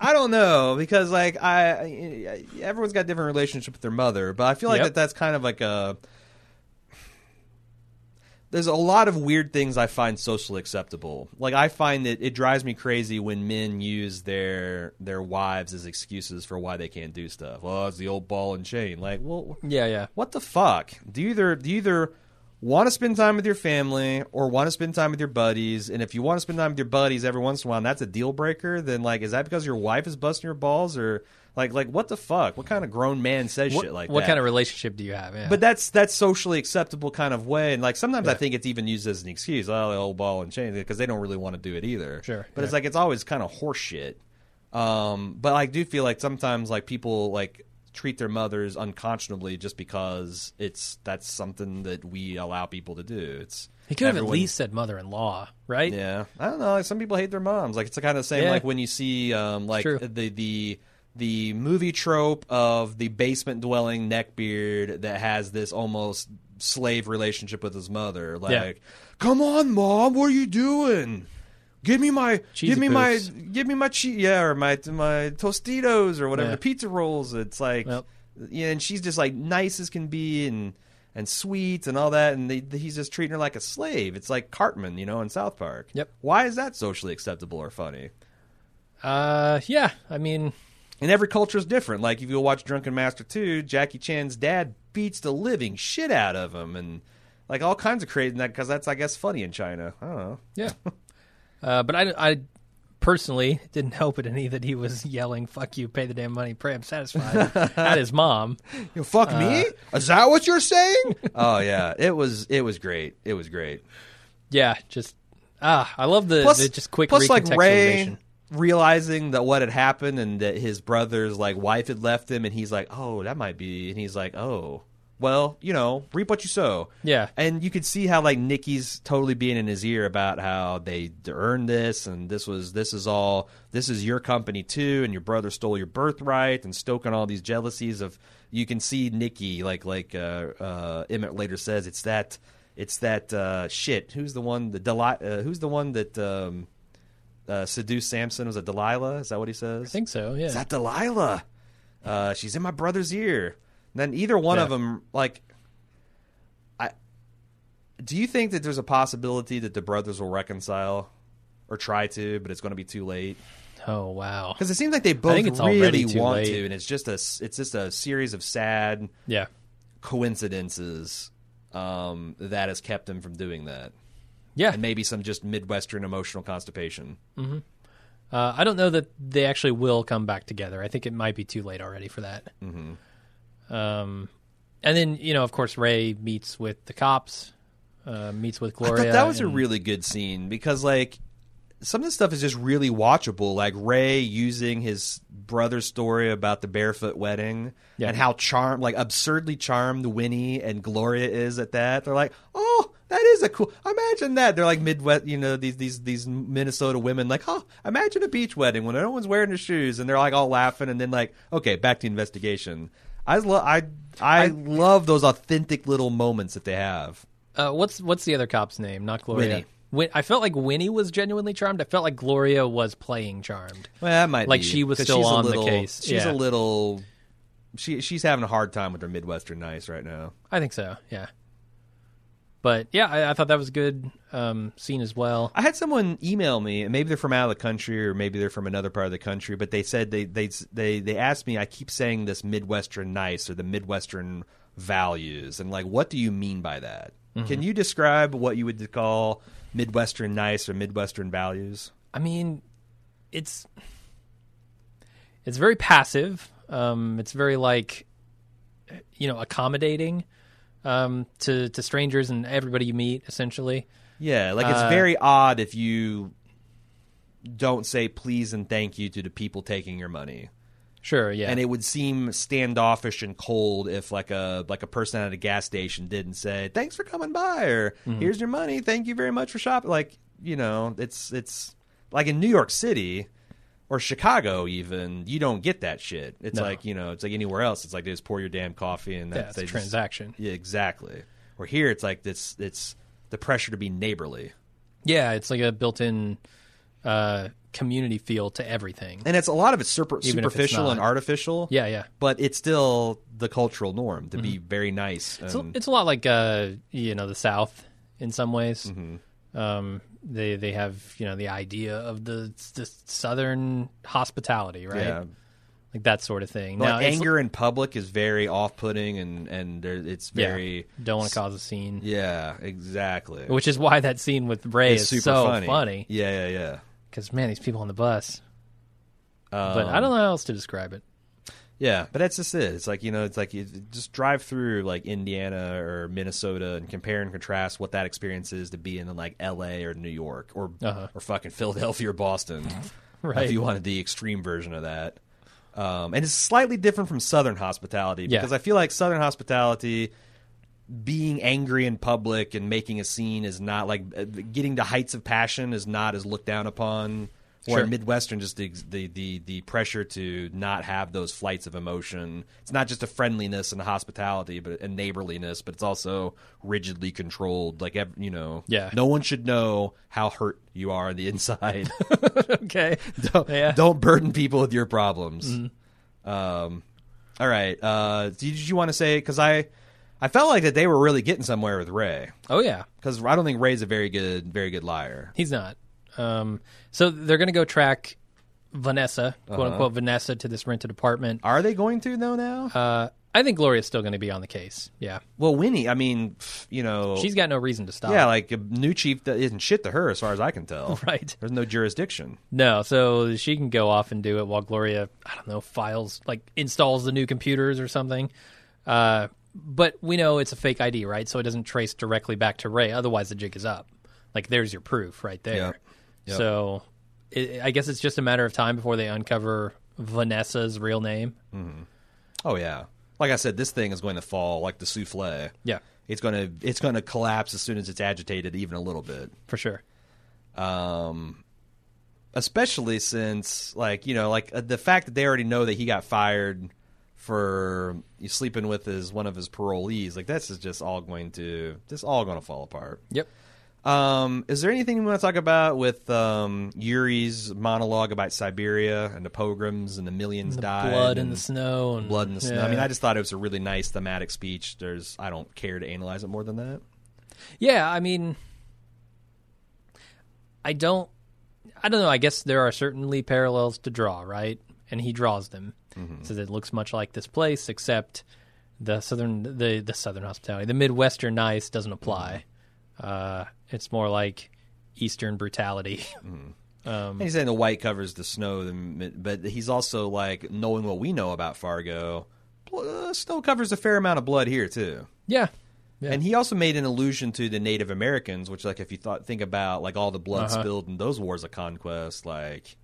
I don't know because like I, everyone's got different relationship with their mother, but I feel like Yep. that that's kind of like a. There's a lot of weird things I find socially acceptable. Like I find that it drives me crazy when men use their their wives as excuses for why they can't do stuff. Well, it's the old ball and chain. Like, well, Yeah, yeah. what the fuck? Do you either do you either want to spend time with your family or want to spend time with your buddies? And if you want to spend time with your buddies every once in a while, and that's a deal breaker, then like is that because your wife is busting your balls or like like what the fuck? What kind of grown man says What, shit like what that? What kind of relationship do you have? Yeah. but that's that's socially acceptable kind of way, and like sometimes I think it's even used as an excuse. Oh, the old ball and chain, because they don't really want to do it either. Sure, but it's like it's always kind of horseshit. Um, but I do feel like sometimes like people like treat their mothers unconscionably just because it's that's something that we allow people to do. It's he could have at least said mother-in-law, right? yeah, I don't know. Like, some people hate their moms. Like it's the kind of the same Yeah. like when you see um, like the the the movie trope of the basement dwelling neckbeard that has this almost slave relationship with his mother. Like, Yeah. come on, mom, what are you doing? Give me my Cheesy give me my give me my cheese yeah or my my Tostitos or whatever Yeah. the pizza rolls. It's like Yep. yeah, and she's just like nice as can be and and sweet and all that, and they, he's just treating her like a slave. It's like Cartman, you know, in South Park. Yep. Why is that socially acceptable or funny? Uh, yeah. I mean, And every culture is different. Like if you watch Drunken Master 2, Jackie Chan's dad beats the living shit out of him, and like all kinds of crazy. That because that's I guess funny in China. I don't know. Yeah. uh, but I, I personally didn't help it any that he was yelling, fuck you, pay the damn money, pray I'm satisfied at his mom. You fuck me? Is that what you're saying? oh yeah, it was it was great. It was great. Yeah, just, ah, I love the, plus, the just quick plus like recontextualization. Ray realizing that what had happened and that his brother's like wife had left him and he's like oh that might be and he's like oh well you know reap what you sow Yeah. and you could see how like Nikki's totally being in his ear about how they earned this and this was this is all this is your company too and your brother stole your birthright and stoking all these jealousies of you can see Nikki like like uh, uh, Emmett later says it's that it's that uh, shit who's the one the Deli- uh, who's the one that um, uh, seduced Samson was it Delilah is that what he says I think so, yeah. is that Delilah? Uh, she's in my brother's ear. And then either one Yeah. of them, like, I. Do you think that there's a possibility that the brothers will reconcile, or try to, but it's going to be too late? oh, wow. Because it seems like they both think it's already really want late. to, and it's just a it's just a series of sad Yeah. coincidences um, that has kept them from doing that, Yeah. and maybe some just midwestern emotional constipation. Uh, I don't know that they actually will come back together. I think it might be too late already for that. Mm-hmm. Um, and then you know, of course, Ray meets with the cops, uh, meets with Gloria. that was a really good scene because like some of the stuff is just really watchable. Like Ray using his brother's story about the barefoot wedding Yeah. and how charmed, like absurdly charmed Winnie and Gloria is at that. They're like, oh. That is a cool. Imagine that they're like Midwest, you know, these these these Minnesota women. Like, oh, imagine a beach wedding when no one's wearing their shoes, and they're like all laughing, and then like, okay, back to investigation. I love I I love those authentic little moments that they have. Uh, what's what's the other cop's name? Not Gloria. Winnie. Win- I felt like Winnie was genuinely charmed. I felt like Gloria was playing charmed. Well, that might Like be, she was still on the case. She's Yeah. a little. She she's having a hard time with her Midwestern nice right now. I think so. Yeah. But yeah, I, I thought that was a good um, scene as well. I had someone email me, and maybe they're from out of the country, or maybe they're from another part of the country, but they said they they they they asked me. I keep saying this Midwestern nice or the Midwestern values, and like, what do you mean by that? Mm-hmm. Can you describe what you would call Midwestern nice or Midwestern values? I mean, it's it's very passive. Um, it's very like you know, accommodating um, to to strangers and everybody you meet, essentially. Yeah, like it's Uh, very odd if you don't say please and thank you to the people taking your money. Sure, yeah, And it would seem standoffish and cold if like a like a person at a gas station didn't say thanks for coming by or Mm-hmm. here's your money, thank you very much for shopping. Like you know, it's it's like in New York City or Chicago even you don't get that shit. It's No. like you know, it's like anywhere else. It's like they just pour your damn coffee and yeah, that's it's a just- transaction. yeah, exactly. Or here it's like this. It's the pressure to be neighborly. Yeah, it's like a built-in uh, community feel to everything. and it's a lot of it's super, if it's superficial and artificial. Yeah, yeah. but it's still the cultural norm to be very nice. It's, a- it's a lot like uh, you know the South in some ways. Mm-hmm. Um, they they have you know the idea of the the Southern hospitality, right? yeah, Like that sort of thing. But Now, anger in public is very off-putting, and and there, it's yeah, very don't want to cause a scene. yeah, exactly. Which is why that scene with Ray It's is super so funny. funny. Yeah, yeah, yeah. Because man, these people on the bus. Um, But I don't know how else to describe it. Yeah, but that's just it. It's like you know, it's like you just drive through like Indiana or Minnesota and compare and contrast what that experience is to be in like L.A. or New York or Uh-huh. or fucking Philadelphia or Boston, Right. If you wanted the extreme version of that, um, and it's slightly different from Southern hospitality Yeah. because I feel like Southern hospitality. Being angry in public and making a scene is not like uh, getting to heights of passion is not as looked down upon. Or Sure. in Midwestern, just the, the the the pressure to not have those flights of emotion. It's not just a friendliness and a hospitality, but a neighborliness, but it's also rigidly controlled. Like you know, Yeah. no one should know how hurt you are on the inside. okay. don't, Yeah. don't burden people with your problems. Um, all right. Uh, did you want to say because I I felt like that they were really getting somewhere with Ray Oh yeah. because I don't think Ray's a very good very good liar. He's not. Um, so they're going to go track Vanessa, quote Uh-huh. unquote Vanessa, to this rented apartment. Are they going to though now? Uh, I think Gloria's still going to be on the case. Yeah, well, Winnie. I mean, pff, you know, she's got no reason to stop. yeah, like a new chief that isn't shit to her as far as I can tell. right. There's no jurisdiction. No, so she can go off and do it while Gloria, I don't know, files like installs the new computers or something. Uh, but we know it's a fake ID, right? So it doesn't trace directly back to Ray. Otherwise, the jig is up. Like there's your proof right there. Yep. So it, I guess it's just a matter of time before they uncover Vanessa's real name. Oh yeah. Like I said, this thing is going to fall like the souffle. Yeah, It's gonna it's gonna collapse as soon as it's agitated even a little bit. for sure. um, especially since like you know like uh, the fact that they already know that he got fired for sleeping with his one of his parolees like this is just all going to just all going to fall apart Yep. Um is there anything you want to talk about with um yuri's monologue about siberia and the pogroms and the millions The died blood in and the snow and blood in the snow i mean i just thought it was a really nice thematic speech there's i don't care to analyze it more than that Yeah, I mean, I don't, I don't know. I guess there are certainly parallels to draw, right? And he draws them. Says it looks much like this place, except the southern, the the southern hospitality, the midwestern nice doesn't apply. Uh, it's more like eastern brutality. Um, he's saying the white covers the snow, but he's also like knowing what we know about Fargo. uh, Snow covers a fair amount of blood here too, yeah, Yeah. and he also made an allusion to the Native Americans, which, like, if you thought think about like all the blood Uh-huh. spilled in those wars of conquest, like,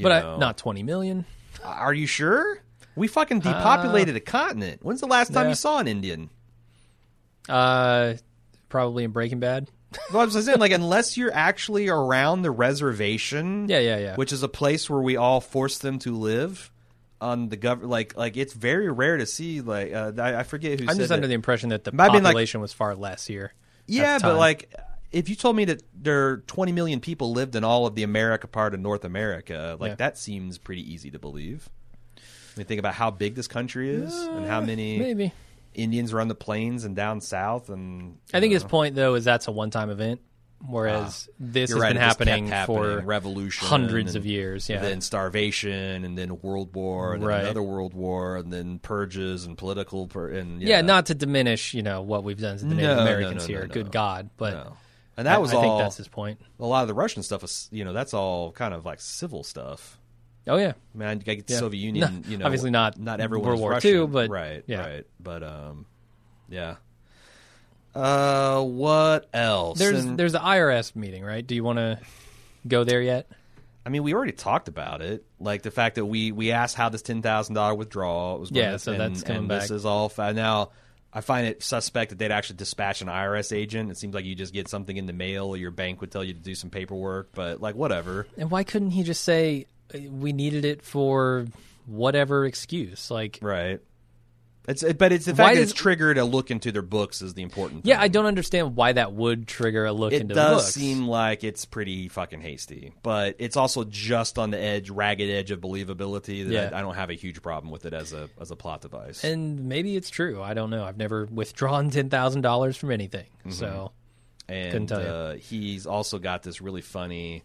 but I, not twenty million. Are you sure? We fucking depopulated a continent. When's the last time yeah. you saw an Indian? Uh, probably in Breaking Bad. Well, I was saying, like, unless you're actually around the reservation, Yeah, yeah, yeah. which is a place where we all force them to live on the gov like like it's very rare to see like uh, I, I forget who I'm just under the impression that the Might been, like- population was far less here. yeah but like if you told me that there are 20 million people lived in all of the America part of North America like Yeah. that seems pretty easy to believe I mean think about how big this country is and how many maybe. Indians on the plains and down south and I think uh, his point though is that's a one-time event, whereas this has right, been kept happening, for revolution hundreds and of years. Yeah, then starvation and then a world war and Right. then another world war and then purges and political pur- and yeah. Not to diminish, you know, what we've done to the Native No, Americans no, here. no, no. Good God, but. And that I- was I, all. think that's his point. a lot of the Russian stuff is, you know, that's all kind of like civil stuff. Oh yeah, man, I get the Yeah. Soviet Union. No, you know, obviously not not everyone World War Russian, II, but- right, yeah. right. But um, yeah. Uh, what else? there's And- there's the IRS meeting, right? Do you want to go there yet? I mean, we already talked about it, like the fact that we we asked how this ten thousand dollar withdrawal was. Yeah, so and, that's coming and back. This is all fa- now. I find it suspect that they'd actually dispatch an IRS agent. It seems like you just get something in the mail, or your bank would tell you to do some paperwork. But like, whatever. And why couldn't he just say we needed it for whatever excuse? Like, Right. It's but it's the fact that does- it's triggered a look into their books is the important. yeah. I don't understand why that would trigger a look It into the does books. seem like it's pretty fucking hasty, but it's also just on the edge, ragged edge of believability. That Yeah. I, I don't have a huge problem with it as a as a plot device. and maybe it's true. I don't know. I've never withdrawn ten thousand dollars from anything, Mm-hmm. so and Couldn't tell you. uh, he's also got this really funny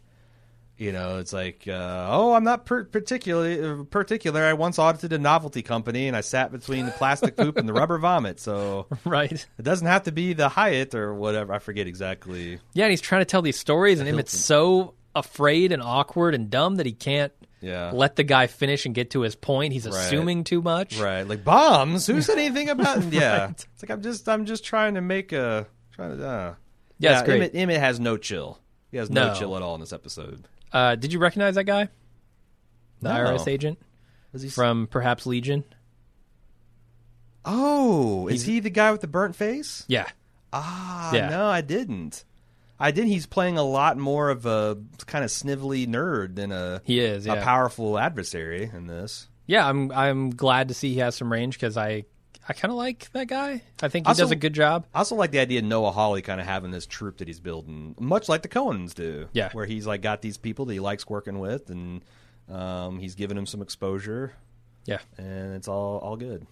you know it's like uh, oh i'm not per- particularly particular i once audited a novelty company and i sat between the plastic poop and the rubber vomit so right. it doesn't have to be the hyatt or whatever i forget exactly Yeah, and he's trying to tell these stories, and Emmett's so afraid and awkward and dumb that he can't yeah let the guy finish and get to his point. He's Right. assuming too much. right like bombs who said anything about yeah it's like i'm just i'm just trying to make a trying to uh. Yeah, it's great. Emmett, Emmett has no chill he has no, No. chill at all in this episode Uh, did you recognize that guy? The No. IRS agent from perhaps Legion? oh is he the guy with the burnt face Yeah. Ah, Yeah. no, I didn't. I did. He's playing a lot more of a kind of snivelly nerd than a He is, a powerful adversary in this. Yeah, I'm I'm glad to see he has some range because I I kind of like that guy. I think he Also- does a good job. I also like the idea of Noah Hawley kind of having this troop that he's building, much like the Coens do. Yeah. where he's like got these people that he likes working with, and um, he's giving them some exposure, Yeah, and it's all all good.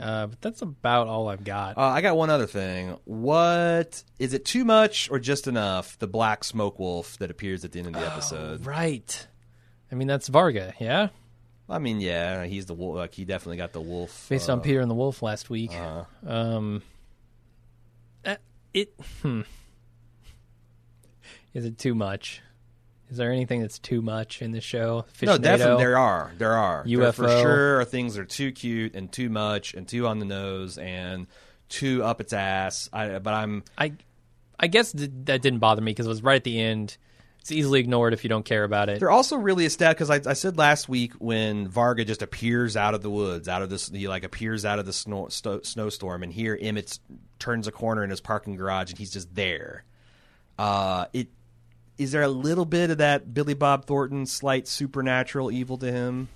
uh, but that's about all I've got. Uh, I got one other thing. What is it? Too much or just enough? The black smoke wolf that appears at the end of the episode. right. I mean that's Varga, yeah. I mean, yeah, he's the wolf. Like he definitely got the wolf. Based uh, on Peter and the Wolf last week. uh, Um, uh, it hmm. is it too much? Is there anything that's too much in the show? no, Fishnado? definitely there are. There are. There for sure are things that are too cute and too much and too on the nose and too up its ass. I, but I'm I, I guess th- that didn't bother me because it was right at the end. It's easily ignored if you don't care about it. They're also really established because I, I said last week when Varga just appears out of the woods, out of this, he like appears out of the snow, sto- snowstorm, and here Emmett turns a corner in his parking garage and he's just there. Uh, it is there a little bit of that Billy Bob Thornton slight supernatural evil to him?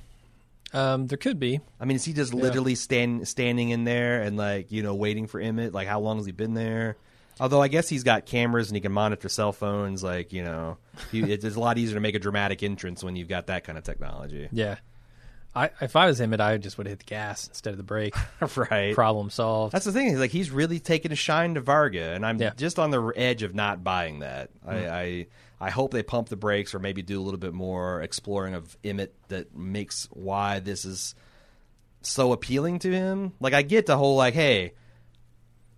Um, there could be. I mean, is he just literally stand standing in there and like you know waiting for Emmett? Like how long has he been there? Although I guess he's got cameras and he can monitor cell phones. Like you know, he, it's a lot easier to make a dramatic entrance when you've got that kind of technology. Yeah. I if I was him, I just would hit the gas instead of the brake. right. Problem solved. That's the thing. Like he's really taking a shine to Varga, and I'm Yeah. just on the edge of not buying that. I, mm. I I hope they pump the brakes or maybe do a little bit more exploring of Emmett that makes why this is so appealing to him. Like I get the whole like, hey,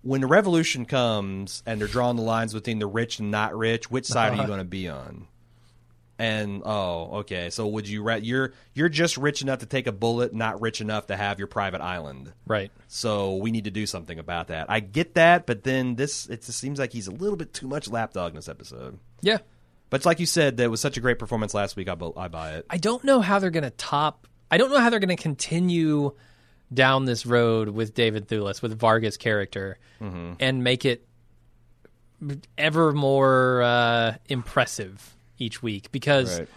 when the revolution comes and they're drawing the lines between the rich and not rich, which side are you going to be on? And oh, okay. So would you? Ra- you're you're just rich enough to take a bullet, not rich enough to have your private island. right. So we need to do something about that. I get that, but then this it just seems like he's a little bit too much lapdog in this episode. Yeah. But it's like you said, that was such a great performance last week. I, bu- I buy it. I don't know how they're going to top. I don't know how they're going to continue down this road with David Thewlis, with Vargas' character, Mm-hmm. and make it ever more uh, impressive each week because Right.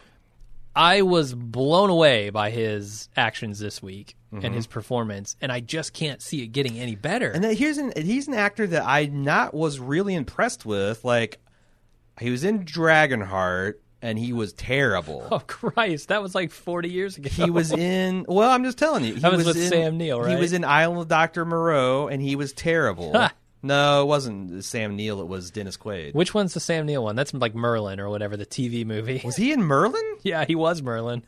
I was blown away by his actions this week Mm-hmm. and his performance, and I just can't see it getting any better. And here's an he's an actor that I not was really impressed with. Like he was in Dragonheart and he was terrible. oh Christ, that was like forty years ago. He was in. Well, I'm just telling you. He That was with in, Sam Neill, He was in Island of Doctor Moreau, and he was terrible. No, it wasn't Sam Neill. It was Dennis Quaid. Which one's the Sam Neill one? That's like Merlin or whatever the TV movie. was he in Merlin? yeah, he was Merlin.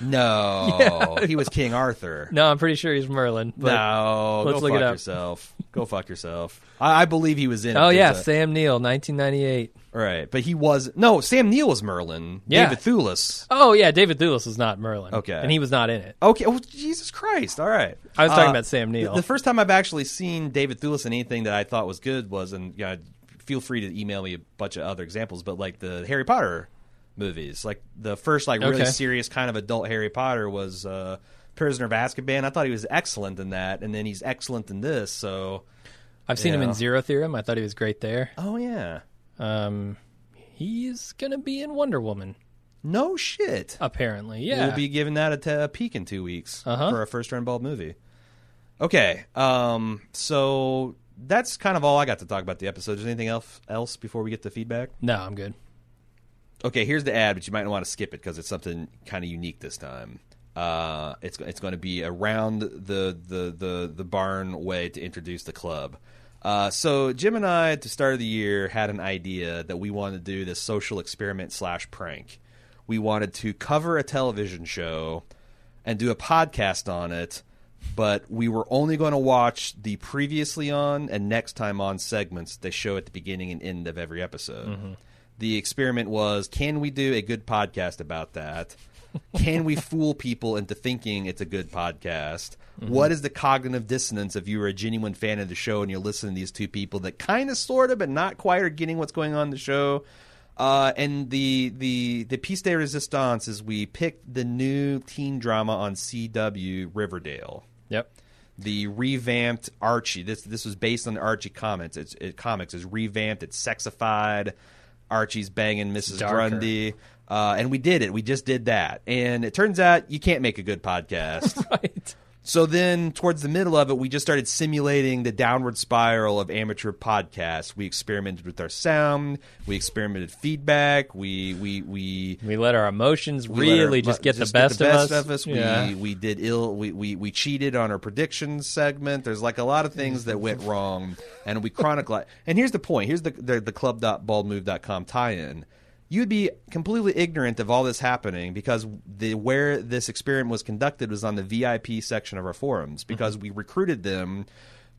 No, he was King Arthur. No, I'm pretty sure he's Merlin. No, let's go look fuck it up. yourself. Go fuck yourself. I, I believe he was in. it. Oh yeah, There's Sam Neill, 1998. right. But he was no. Sam Neill was Merlin. Yeah. David Thewlis. Oh yeah, David Thewlis was not Merlin. Okay. and he was not in it. Okay. Oh Jesus Christ! All right. I was talking Uh, about Sam Neill. The, the first time I've actually seen David Thewlis in anything that I thought was good was, and yeah, feel free to email me a bunch of other examples, but like the Harry Potter movies, like the first like really Okay. serious kind of adult Harry Potter was uh, Prisoner of Azkaban. I thought he was excellent in that, and then he's excellent in this. So, I've seen him in Zero Theorem. I thought he was great there. oh yeah, Um, he's gonna be in Wonder Woman. no shit. Apparently, yeah. We'll be giving that a, t- a peek in two weeks Uh-huh. for our first run bald movie. Okay, um, so that's kind of all I got to talk about the episode. Is there anything else else before we get to feedback? no, I'm good. Okay, here's the ad, but you might want to skip it because it's something kind of unique this time. Uh, it's it's going to be around the the the the barn way to introduce the club. Uh, so Jim and I, at the start of the year, had an idea that we wanted to do this social experiment slash prank. We wanted to cover a television show and do a podcast on it, but we were only going to watch the previously on and next time on segments they show at the beginning and end of every episode. The experiment was can we do a good podcast about that? Can we fool people into thinking it's a good podcast? What is the cognitive dissonance if you're a genuine fan of the show and you're listening to these two people that kind of, sort of, but not quite are getting what's going on in the show? Uh, and the the the piece de resistance is we picked the new teen drama on CW Riverdale Yep. the revamped Archie. This this was based on the Archie comics. It's it, comics. It's revamped. It's sexified. Archie's banging Mrs. darker. Grundy, uh, and we did it. We just did that, and it turns out you can't make a good podcast. Right. So then, towards the middle of it, we just started simulating the downward spiral of amateur podcasts. We experimented with our sound. We experimented feedback. We we we We let our emotions we let our- really just get the best, of us. We Yeah. we did ill. We, we we cheated on our predictions segment. There's like a lot of things that went wrong, and we chronicle. and here's the point. Here's the the, the club.baldmove.com tie-in. You'd be completely ignorant of all this happening because the where this experiment was conducted was on the VIP section of our forums because mm-hmm. we recruited them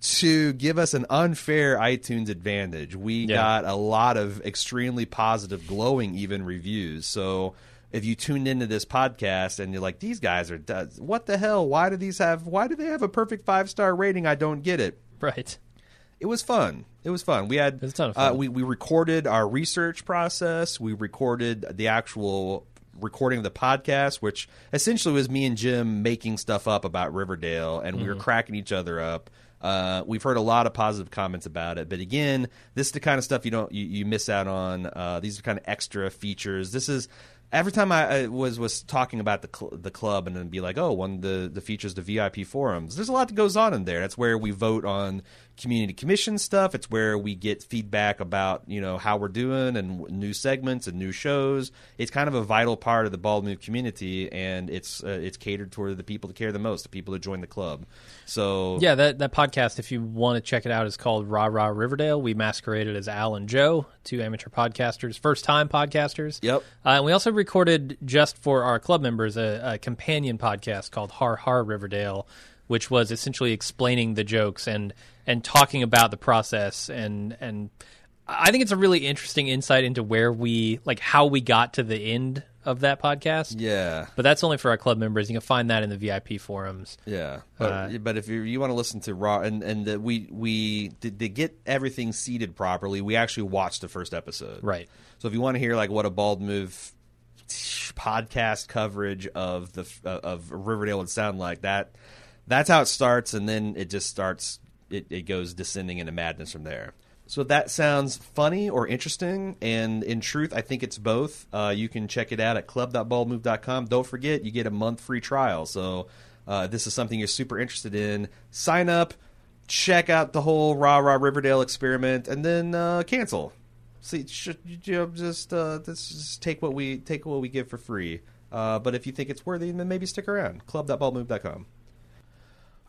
to give us an unfair iTunes advantage. We Yeah. got a lot of extremely positive, glowing even reviews. So if you tuned into this podcast and you're like, these guys are what the hell? Why do these have? Why do they have a perfect five star rating? I don't get it. Right. It was fun. It was fun. We had a ton of Uh, we we recorded our research process. We recorded the actual recording of the podcast, which essentially was me and Jim making stuff up about Riverdale, and we were Mm-hmm. cracking each other up. Uh, we've heard a lot of positive comments about it, but again, this is the kind of stuff you don't you, you miss out on. Uh, these are kind of extra features. This is every time I, I was was talking about the cl- the club and then be like, oh, one of the the features the VIP forums. There's a lot that goes on in there. That's where we vote on community commission stuff. It's where we get feedback about you know how we're doing and new segments and new shows. It's kind of a vital part of the Bald Move community, and it's uh, it's catered toward the people that care the most, the people that join the club. So Yeah, that, that podcast, if you want to check it out, is called Rah Rah Riverdale. We masqueraded as Al and Joe, two amateur podcasters, first time podcasters. Yep. Uh, and we also recorded just for our club members a, a companion podcast called Har Har Riverdale, which was essentially explaining the jokes and and talking about the process and and I think it's a really interesting insight into where we like how we got to the end of that podcast. yeah. But that's only for our club members. You can find that in the VIP forums. Yeah, but Uh, but if you, you want to listen to raw and and uh, we we to, to get everything seated properly, we actually watched the first episode. Right. So if you want to hear like what a bald move podcast coverage of the uh, of Riverdale would sound like, that that's how it starts, and then it just starts. It, it goes descending into madness from there. So that sounds funny or interesting, and in truth, I think it's both. Uh, you can check it out at club.baldmove.com. Don't forget, you get a month free trial. So uh, this is something you're super interested in, sign up, check out the whole Rah Rah Riverdale experiment, and then uh, cancel. See, should, you know, just uh, just take what we take what we give for free. Uh, but if you think it's worthy, then maybe stick around. Club.baldmove.com.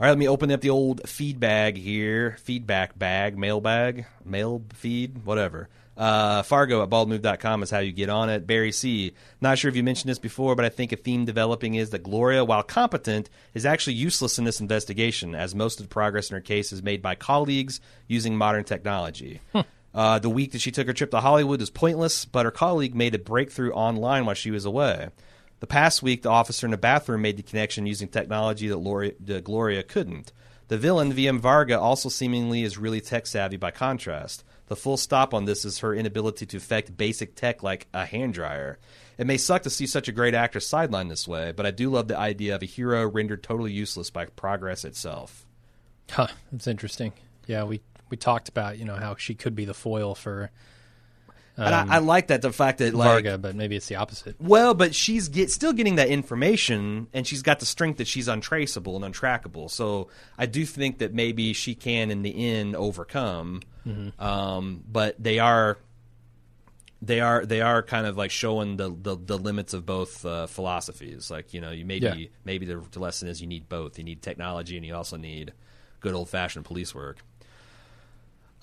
All right, let me open up the old feed bag here. Feedback bag, mail bag, mail feed, whatever. Uh, Fargo at baldmove.com is how you get on it. Barry C. Not sure if you mentioned this before, but I think a theme developing is that Gloria, while competent, is actually useless in this investigation, as most of the progress in her case is made by colleagues using modern technology. Uh, the week that she took her trip to Hollywood was pointless, but her colleague made a breakthrough online while she was away. The past week, the officer in the bathroom made the connection using technology that Gloria, couldn't. The villain, VM Varga, also seemingly is really tech savvy by contrast. The full stop on this is her inability to affect basic tech like a hand dryer. It may suck to see such a great actress sidelined this way, but I do love the idea of a hero rendered totally useless by progress itself. Huh, that's interesting. Yeah, we we talked about you know how she could be the foil for and I, I like that the fact that like Varga, but maybe it's the opposite. Well, but she's get, still getting that information, and she's got the strength that she's untraceable and untrackable. So I do think that maybe she can, in the end, overcome. Um, but they are, they are, they are kind of like showing the the, the limits of both uh, philosophies. Like you know, you maybe Yeah. maybe the, the lesson is you need both. You need technology, and you also need good old fashioned police work.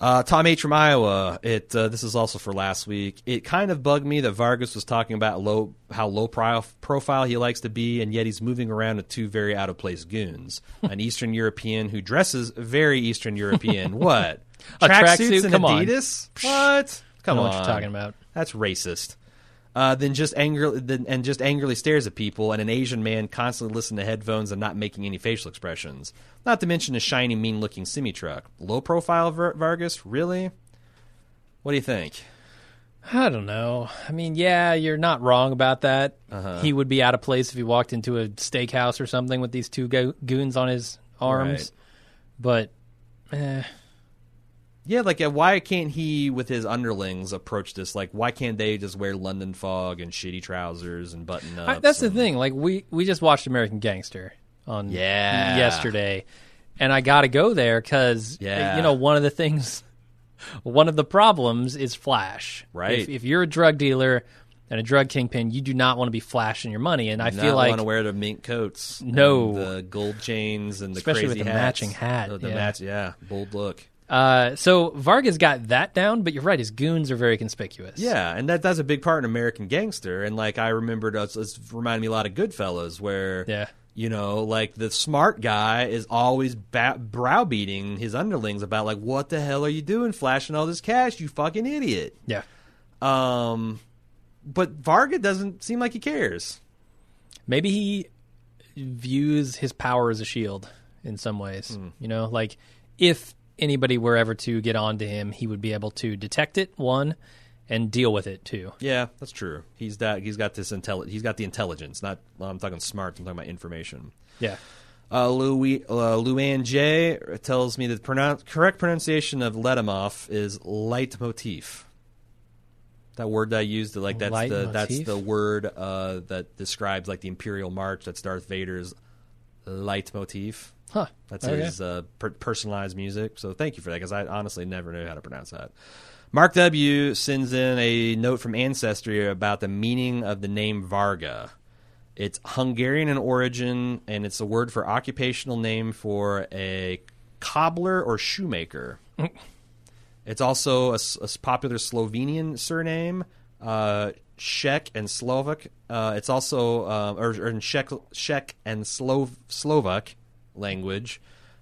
Uh, Tom H from Iowa. It uh, this is also for last week. It kind of bugged me that Vargas was talking about low how low pro- profile he likes to be, and yet he's moving around with two very out of place goons: an Eastern European who dresses very Eastern European. what? Tracksuits tracksuit? and Come on. Adidas? What? Come on, what you're talking about. That's racist. Uh, then just angrily then, and just angrily stares at people, and an Asian man constantly listening to headphones and not making any facial expressions. Not to mention a shiny, mean-looking semi truck. Low profile Var- Vargas, really? What do you think? I don't know. I mean, yeah, you're not wrong about that. Uh-huh. He would be out of place if he walked into a steakhouse or something with these two go- goons on his arms. Right. But eh, Yeah, like uh, why can't he, with his underlings, approach this? Like, why can't they just wear London fog and shitty trousers and button ups? I, that's the thing. Like we we just watched American Gangster on Yeah. yesterday, and I got to go there because Yeah. you know one of the things, one of the problems is flash. Right. If, if you're a drug dealer and a drug kingpin, you do not want to be flashing your money, and I Not feel like you want to wear the mink coats, No. and the gold chains, and the Especially crazy with the hats. matching hat, Oh, the yeah. match, yeah, bold look. Uh, so Vargas got that down, but you're right. His goons are very conspicuous. Yeah, and that that's a big part in American Gangster. And like I remembered, uh, it's, it's reminded me a lot of Goodfellas, where Yeah. you know, like the smart guy is always ba- browbeating his underlings about like, what the hell are you doing, flashing all this cash, you fucking idiot. Yeah. Um, but Varga doesn't seem like he cares. Maybe he views his power as a shield in some ways. Hmm. You know, like if anybody were ever to get onto him, he would be able to detect it, one, and deal with it, too. Yeah, that's true. He's that. He's got this intelli- He's got the intelligence. Not. Well, I'm talking smart. I'm talking about information. Yeah. Uh, Louis, uh, Luann J tells me that the pronoun- correct pronunciation of Letomov is leitmotif. That word that I used, like that's the that's the word uh, that describes like the Imperial March. That's Darth Vader's leitmotif. Huh. That's Okay. his uh, per- personalized music. So thank you for that because I honestly never knew how to pronounce that. Mark W sends in a note from Ancestry about the meaning of the name Varga. It's Hungarian in origin, and it's a word for occupational name for a cobbler or shoemaker. it's also a popular Slovenian surname, uh, Czech and Slovak. Uh, it's also uh, or, or in Czech, Czech and Slov- Slovak language.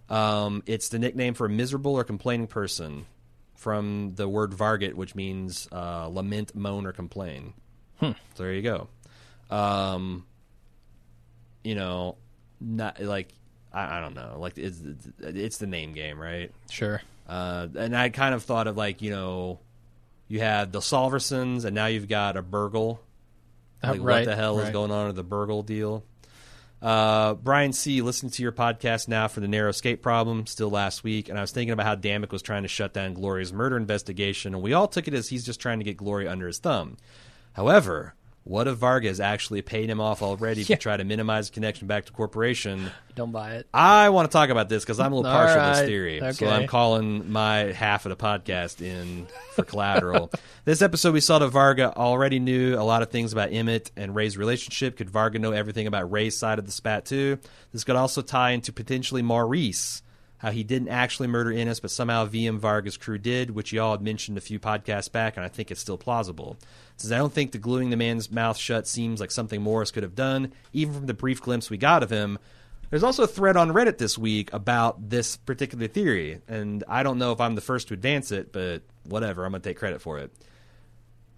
Um, it's the nickname for a miserable or complaining person from the word varget, which means uh, lament, moan, or complain. So there you go. Um, you know, not like I, I don't know, like it's it's the name game, right? Sure. Uh, and I kind of thought of like you know, you had the Solversons, and now you've got a Burgle. Uh, Like right, what the hell is going on with the Burgle deal? Uh, Brian C. listened to your podcast now for the narrow escape problem. Still last week, and I was thinking about how Dammik was trying to shut down Gloria's murder investigation, and we all took it as he's just trying to get Gloria under his thumb. However, what if Vargas actually paid him off already Yeah. to try to minimize the connection back to corporation? Don't buy it. I want to talk about this because I'm a little partial to this right. theory. So I'm calling my half of the podcast in for collateral. this episode, we saw that Varga already knew a lot of things about Emmett and Ray's relationship. Could Varga know everything about Ray's side of the spat, too? This could also tie into potentially Maurice. how he didn't actually murder Ennis, but somehow VM Varga's crew did, which y'all had mentioned a few podcasts back, and I think it's still plausible. Says I don't think the gluing the man's mouth shut seems like something Morris could have done, even from the brief glimpse we got of him. There's also a thread on Reddit this week about this particular theory, and I don't know if I'm the first to advance it, but whatever, I'm gonna take credit for it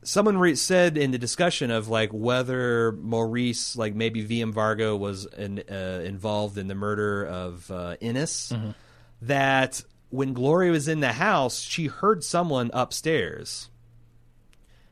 someone re- said in the discussion of like whether Maurice, like maybe VM Varga, was in, uh, involved in the murder of uh, Ennis, that when Gloria was in the house, she heard someone upstairs.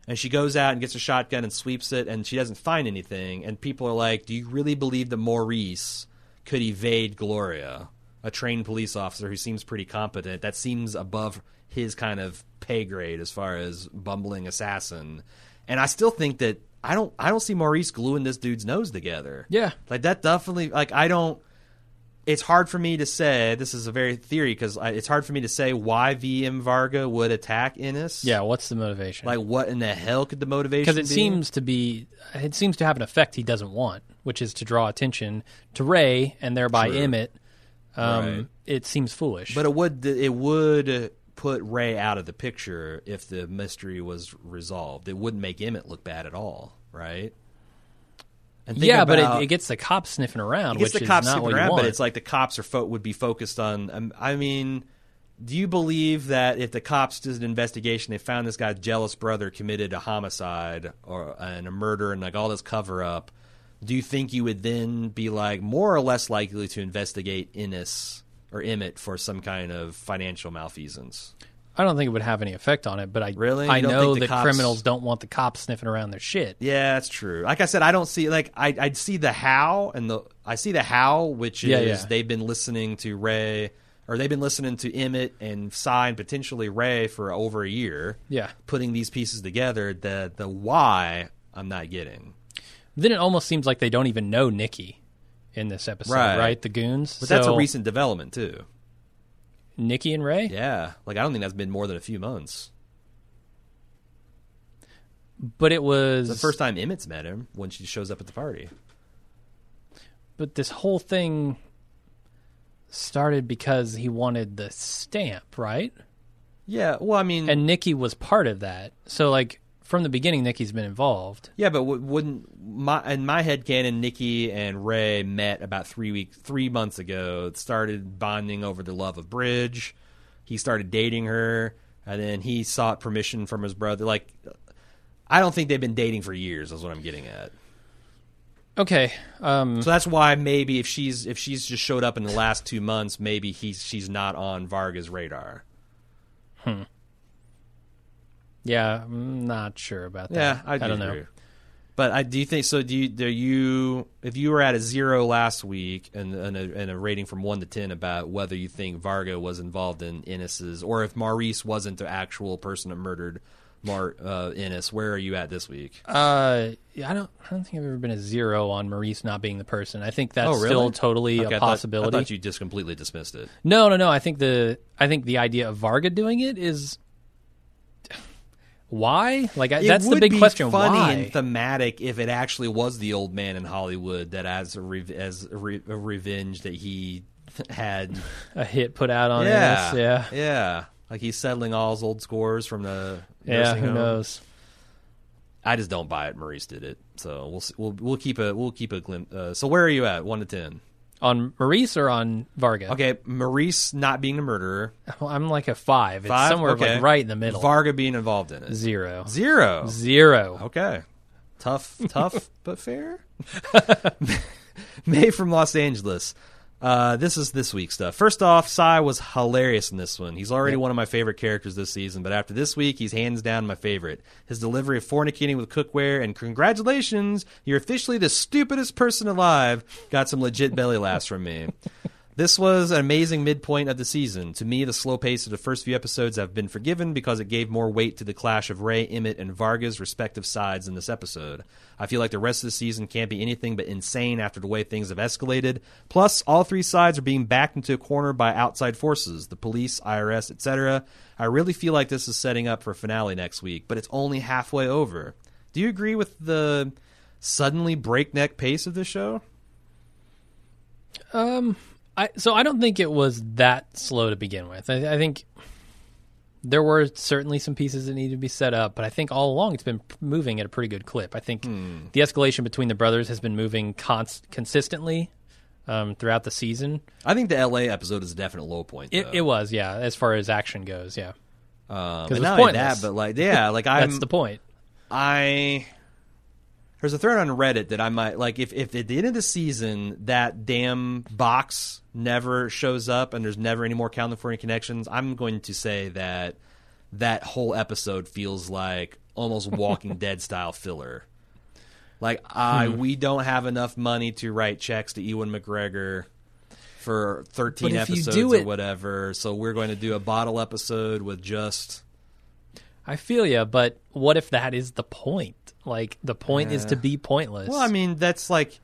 And she goes out and gets a shotgun and sweeps it, and she doesn't find anything. And people are like, Do you really believe that Maurice could evade Gloria, a trained police officer who seems pretty competent? That seems above his kind of pay grade as far as bumbling assassin. And I still think that I don't I don't see Maurice gluing this dude's nose together. Yeah. Like that definitely like I don't it's hard for me to say this is a very theory because it's hard for me to say why VM Varga would attack Ennis. Yeah, what's the motivation? Like what in the hell could the motivation because it be? seems to be it seems to have an effect he doesn't want, which is to draw attention to Ray and thereby True. Emmett. Um, Right. It seems foolish. But it would it would put Ray out of the picture if the mystery was resolved. It wouldn't make Emmett look bad at all, right? And yeah, but it, it gets the cops sniffing around, It gets which the cops sniffing around, but it's like the cops are fo- would be focused on. Um, I mean, do you believe that if the cops did an investigation, they found this guy's jealous brother committed a homicide or and a murder and like all this cover up? Do you think you would then be like more or less likely to investigate Ennis or Emmett for some kind of financial malfeasance? I don't think it would have any effect on it. But I Really? I don't know think the that cops- criminals don't want the cops sniffing around their shit. Yeah, that's true. Like I said, I don't see like I I'd see the how and the I see the how, which is Yeah, yeah. they've been listening to Ray or they've been listening to Emmett and Sy and potentially Ray for over a year, Yeah. putting these pieces together. The the why I'm not getting. Then it almost seems like they don't even know Nikki in this episode, Right. right? The goons. But that's a So, recent development too. Nikki and Ray. Yeah, like I don't think that's been more than a few months. But it was The first time Emmett's met him when she shows up at the party. But this whole thing started because he wanted the stamp, right? Yeah, well, I mean, And Nikki was part of that. So like from the beginning, Nikki's been involved. Yeah, but w- wouldn't my in my head canon, Nikki and Ray met about three weeks, three months ago. Started bonding over the love of bridge. He started dating her, and then he sought permission from his brother. Like, I don't think they've been dating for years. Is what I'm getting at. Okay. Um, So that's why maybe if she's if she's just showed up in the last two months, maybe he's she's not on Varga's radar. Yeah, I'm not sure about that. Yeah. I, do don't agree. know. But I do you think so. Do you do you if you were at a zero last week and, and, a, and a rating from one to ten about whether you think Varga was involved in Ennis's or if Maurice wasn't the actual person that murdered Mar uh, Ennis, where are you at this week? Uh, yeah, I don't. I don't think I've ever been a zero on Maurice not being the person. I think that's Oh, really? still totally Okay, I a thought- possibility. I thought you just completely dismissed it. No, no, no. I think the I think the idea of Varga doing it is why. Like I, that's the would big be question. Funny why? and thematic if it actually was the old man in Hollywood that as a re- as a, re- a revenge that he had a hit put out on yeah, Ennis. Yeah, yeah. Like he's settling all his old scores from the yeah. Who home. knows? I just don't buy it. Maurice did it, so we'll we'll we'll keep a we'll keep a glimpse. Uh, so where are you at? One to ten. On Maurice or on Varga? Okay, Maurice not being a murderer. Well, I'm like a five. It's Five? somewhere okay. like right in the middle. Varga being involved in it. Zero. Zero. Zero. Okay. Tough, tough, but fair. May from Los Angeles. Uh, this is this week's stuff. First off, Sy was hilarious in this one. He's already one of my favorite characters this season, but after this week, he's hands down my favorite. His delivery of fornicating with cookware and congratulations, you're officially the stupidest person alive got some legit belly laughs from me. This was an amazing midpoint of the season. To me, the slow pace of the first few episodes have been forgiven because it gave more weight to the clash of Ray, Emmett, and Varga's respective sides in this episode. I feel like the rest of the season can't be anything but insane after the way things have escalated. Plus, all three sides are being backed into a corner by outside forces the police, IRS, etc. I really feel like this is setting up for finale next week, but it's only halfway over. Do you agree with the suddenly breakneck pace of this show? Um, I so I don't think it was that slow to begin with. I, I think there were certainly some pieces that needed to be set up, but I think all along it's been moving at a pretty good clip. I think the escalation between the brothers has been moving const- consistently um, throughout the season. I think the LA episode is a definite low point. It, it was, yeah, as far as action goes, yeah. um, 'cause and it was not that, but like, yeah, like I'm, That's the point. I there's a thread on Reddit that I might like if if at the end of the season that damn box never shows up and there's never any more California connections, I'm going to say that that whole episode feels like almost Walking Dead style filler. Like I Hmm. we don't have enough money to write checks to Ewan McGregor for 13 But if you episodes or it- whatever, so we're going to do a bottle episode with just I feel you, but what if that is the point? Like the point is to be pointless. Well, I mean, that's like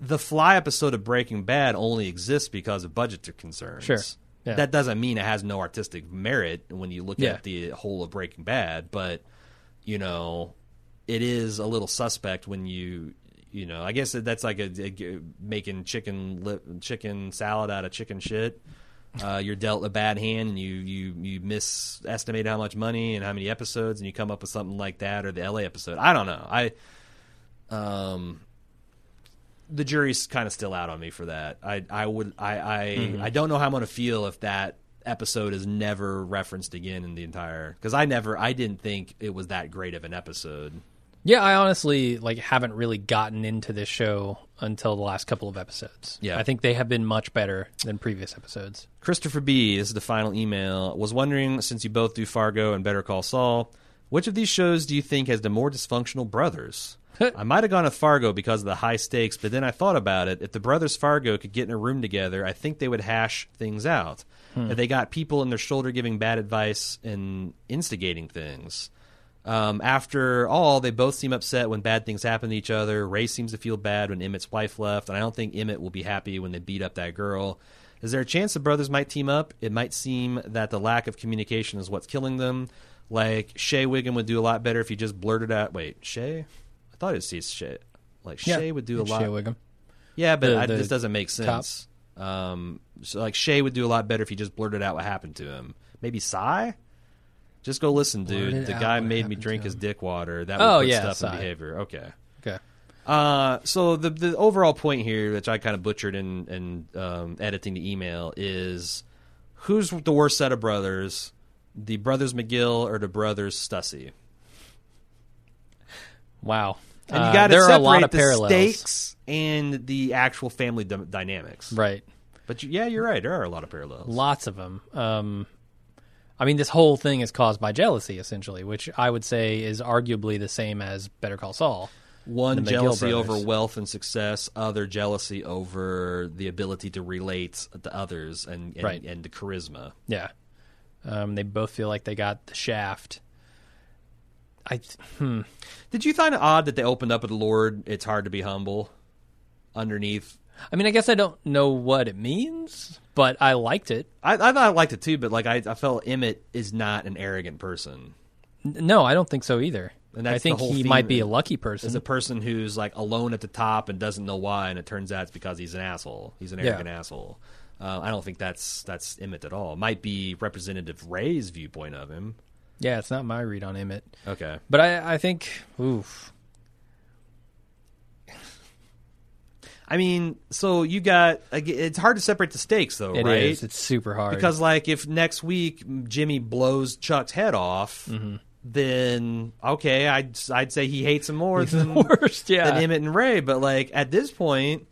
the Fly episode of Breaking Bad only exists because of budget concerns. Sure. Yeah. That doesn't mean it has no artistic merit when you look Yeah. at the whole of Breaking Bad, but you know, it is a little suspect when you you know, I guess that's like a, a- making chicken lip, chicken salad out of chicken shit. Uh, you're dealt a bad hand, and you you you misestimate how much money and how many episodes, and you come up with something like that, or the LA episode. I don't know. I um, the jury's kind of still out on me for that. I I would I I, I don't know how I'm going to feel if that episode is never referenced again in the entire because I never I didn't think it was that great of an episode. Yeah, I honestly like haven't really gotten into this show until the last couple of episodes. Yeah. I think they have been much better than previous episodes. Christopher B, this is the final email, was wondering since you both do Fargo and Better Call Saul, which of these shows do you think has the more dysfunctional brothers? I might have gone with Fargo because of the high stakes, but then I thought about it. If the brothers Fargo could get in a room together, I think they would hash things out. Hmm. If they got people in their shoulder giving bad advice and instigating things. Um, after all, they both seem upset when bad things happen to each other. Ray seems to feel bad when Emmett's wife left, and I don't think Emmett will be happy when they beat up that girl. Is there a chance the brothers might team up? It might seem that the lack of communication is what's killing them. Like Shay Whigham would do a lot better if he just blurted out. Wait, Shay? I thought it was Shay. Like Shay would do a lot. Shea Whigham. Yeah, but The- I, the this doesn't make sense. Um, so like Shay would do a lot better if he just blurted out what happened to him. Maybe Sy. Just go listen, dude. The guy made me drink his dick water. That would Oh, put yeah, stuff Sy. in behavior. Okay. Okay. Uh, so the the overall point here, which I kind of butchered in in um, editing the email, is who's the worst set of brothers, the brothers McGill or the brothers Stussy? Wow. And you Uh, got to there are separate a lot of the parallels. stakes and the actual family dy- dynamics. Right. But you, yeah, you're right. There are a lot of parallels. Lots of them. Um, I mean, this whole thing is caused by jealousy, essentially, which I would say is arguably the same as Better Call Saul. One jealousy over wealth and success, other jealousy over the ability to relate to others and and, Right. and the charisma. Yeah. Um, they both feel like they got the shaft. I hmm. Did you find it odd that they opened up with the Lord? It's hard to be humble. Underneath, I mean, I guess I don't know what it means, but I liked it. I, I thought I liked it too, but like I, I felt Emmett is not an arrogant person. N- No, I don't think so either. And that's I think whole he theme might be a lucky person. Is a person who's like alone at the top and doesn't know why, and it turns out it's because he's an asshole. He's an Yeah. arrogant asshole. Uh, I don't think that's that's Emmett at all. It might be Representative Ray's viewpoint of him. yeah, it's not my read on Emmett. Okay. But I, I think, oof. I mean, so you got it's hard to separate the stakes though, It is. right? It's super hard. Because like if next week Jimmy blows Chuck's head off, Mm-hmm. then okay, I'd I'd say he hates him more He's than, worst, yeah. than Emmett and Ray. But like at this point,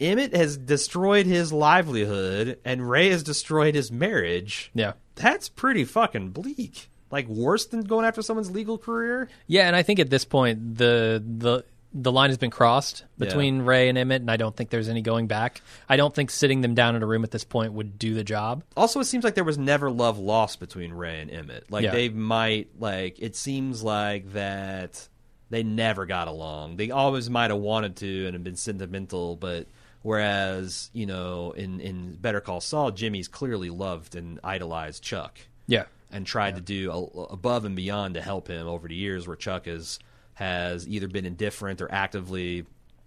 Emmett has destroyed his livelihood and Ray has destroyed his marriage. yeah. That's pretty fucking bleak. Like worse than going after someone's legal career. Yeah, and I think at this point the the the line has been crossed between Ray and Emmett, and I don't think there's any going back. I don't think sitting them down in a room at this point would do the job. Also, it seems like there was never love lost between Ray and Emmett. Like Yeah. they might like it seems like that they never got along. They always might have wanted to and have been sentimental, but whereas you know in in Better Call Saul, Jimmy's clearly loved and idolized Chuck Yeah. and tried to do a, above and beyond to help him over the years where Chuck has has either been indifferent or actively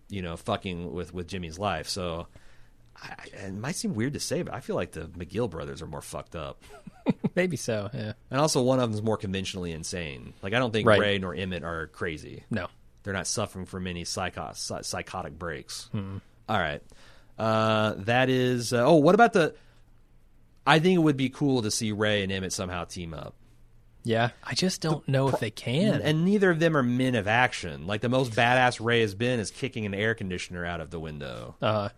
you know fucking with with Jimmy's life. So I, it might seem weird to say, but I feel like the McGill brothers are more fucked up. Maybe so. Yeah. And also, one of them's more conventionally insane. Like, I don't think Right. Ray nor Emmett are crazy. No. They're not suffering from any psycho- psy- psychotic breaks. All right. Uh, that is. Uh, oh, what about the. I think it would be cool to see Ray and Emmett somehow team up. Yeah. I just don't know if they can. And neither of them are men of action. Like, the most badass Ray has been is kicking an air conditioner out of the window. uh,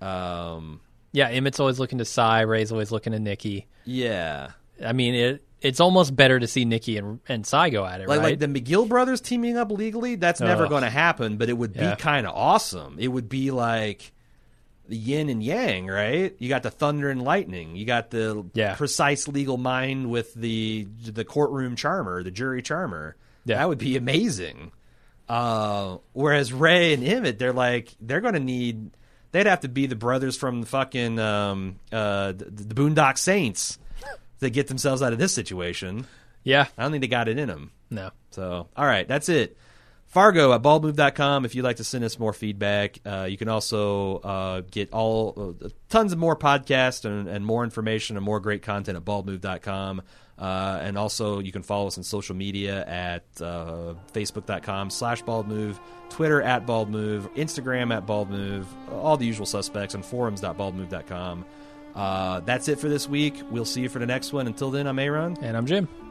Um, yeah. Emmett's always looking to Sy. Ray's always looking to Nikki. yeah. I mean, it. It's almost better to see Nikki and and Sy go at it, Like, right? like the McGill brothers teaming up legally, that's never going to happen, but it would be Yeah. kind of awesome. It would be like the yin and yang, right? You got the thunder and lightning. You got the Yeah. precise legal mind with the the courtroom charmer, the jury charmer. Yeah. That would be amazing. Uh, whereas Ray and Emmett, they're like they're going to need. They'd have to be the brothers from the fucking um, uh, the, the Boondock Saints to get themselves out of this situation. yeah. I don't think they got it in them. No. So, all right, that's it. Fargo at baldmove.com if you'd like to send us more feedback. Uh, you can also uh, get all uh, tons of more podcasts and, and more information and more great content at baldmove.com. Uh, and also, you can follow us on social media at uh, facebook.com slash baldmove, Twitter at baldmove, Instagram at baldmove, all the usual suspects, and forums.baldmove.com. Uh, that's it for this week. We'll see you for the next one. Until then, I'm Aaron. And I'm Jim.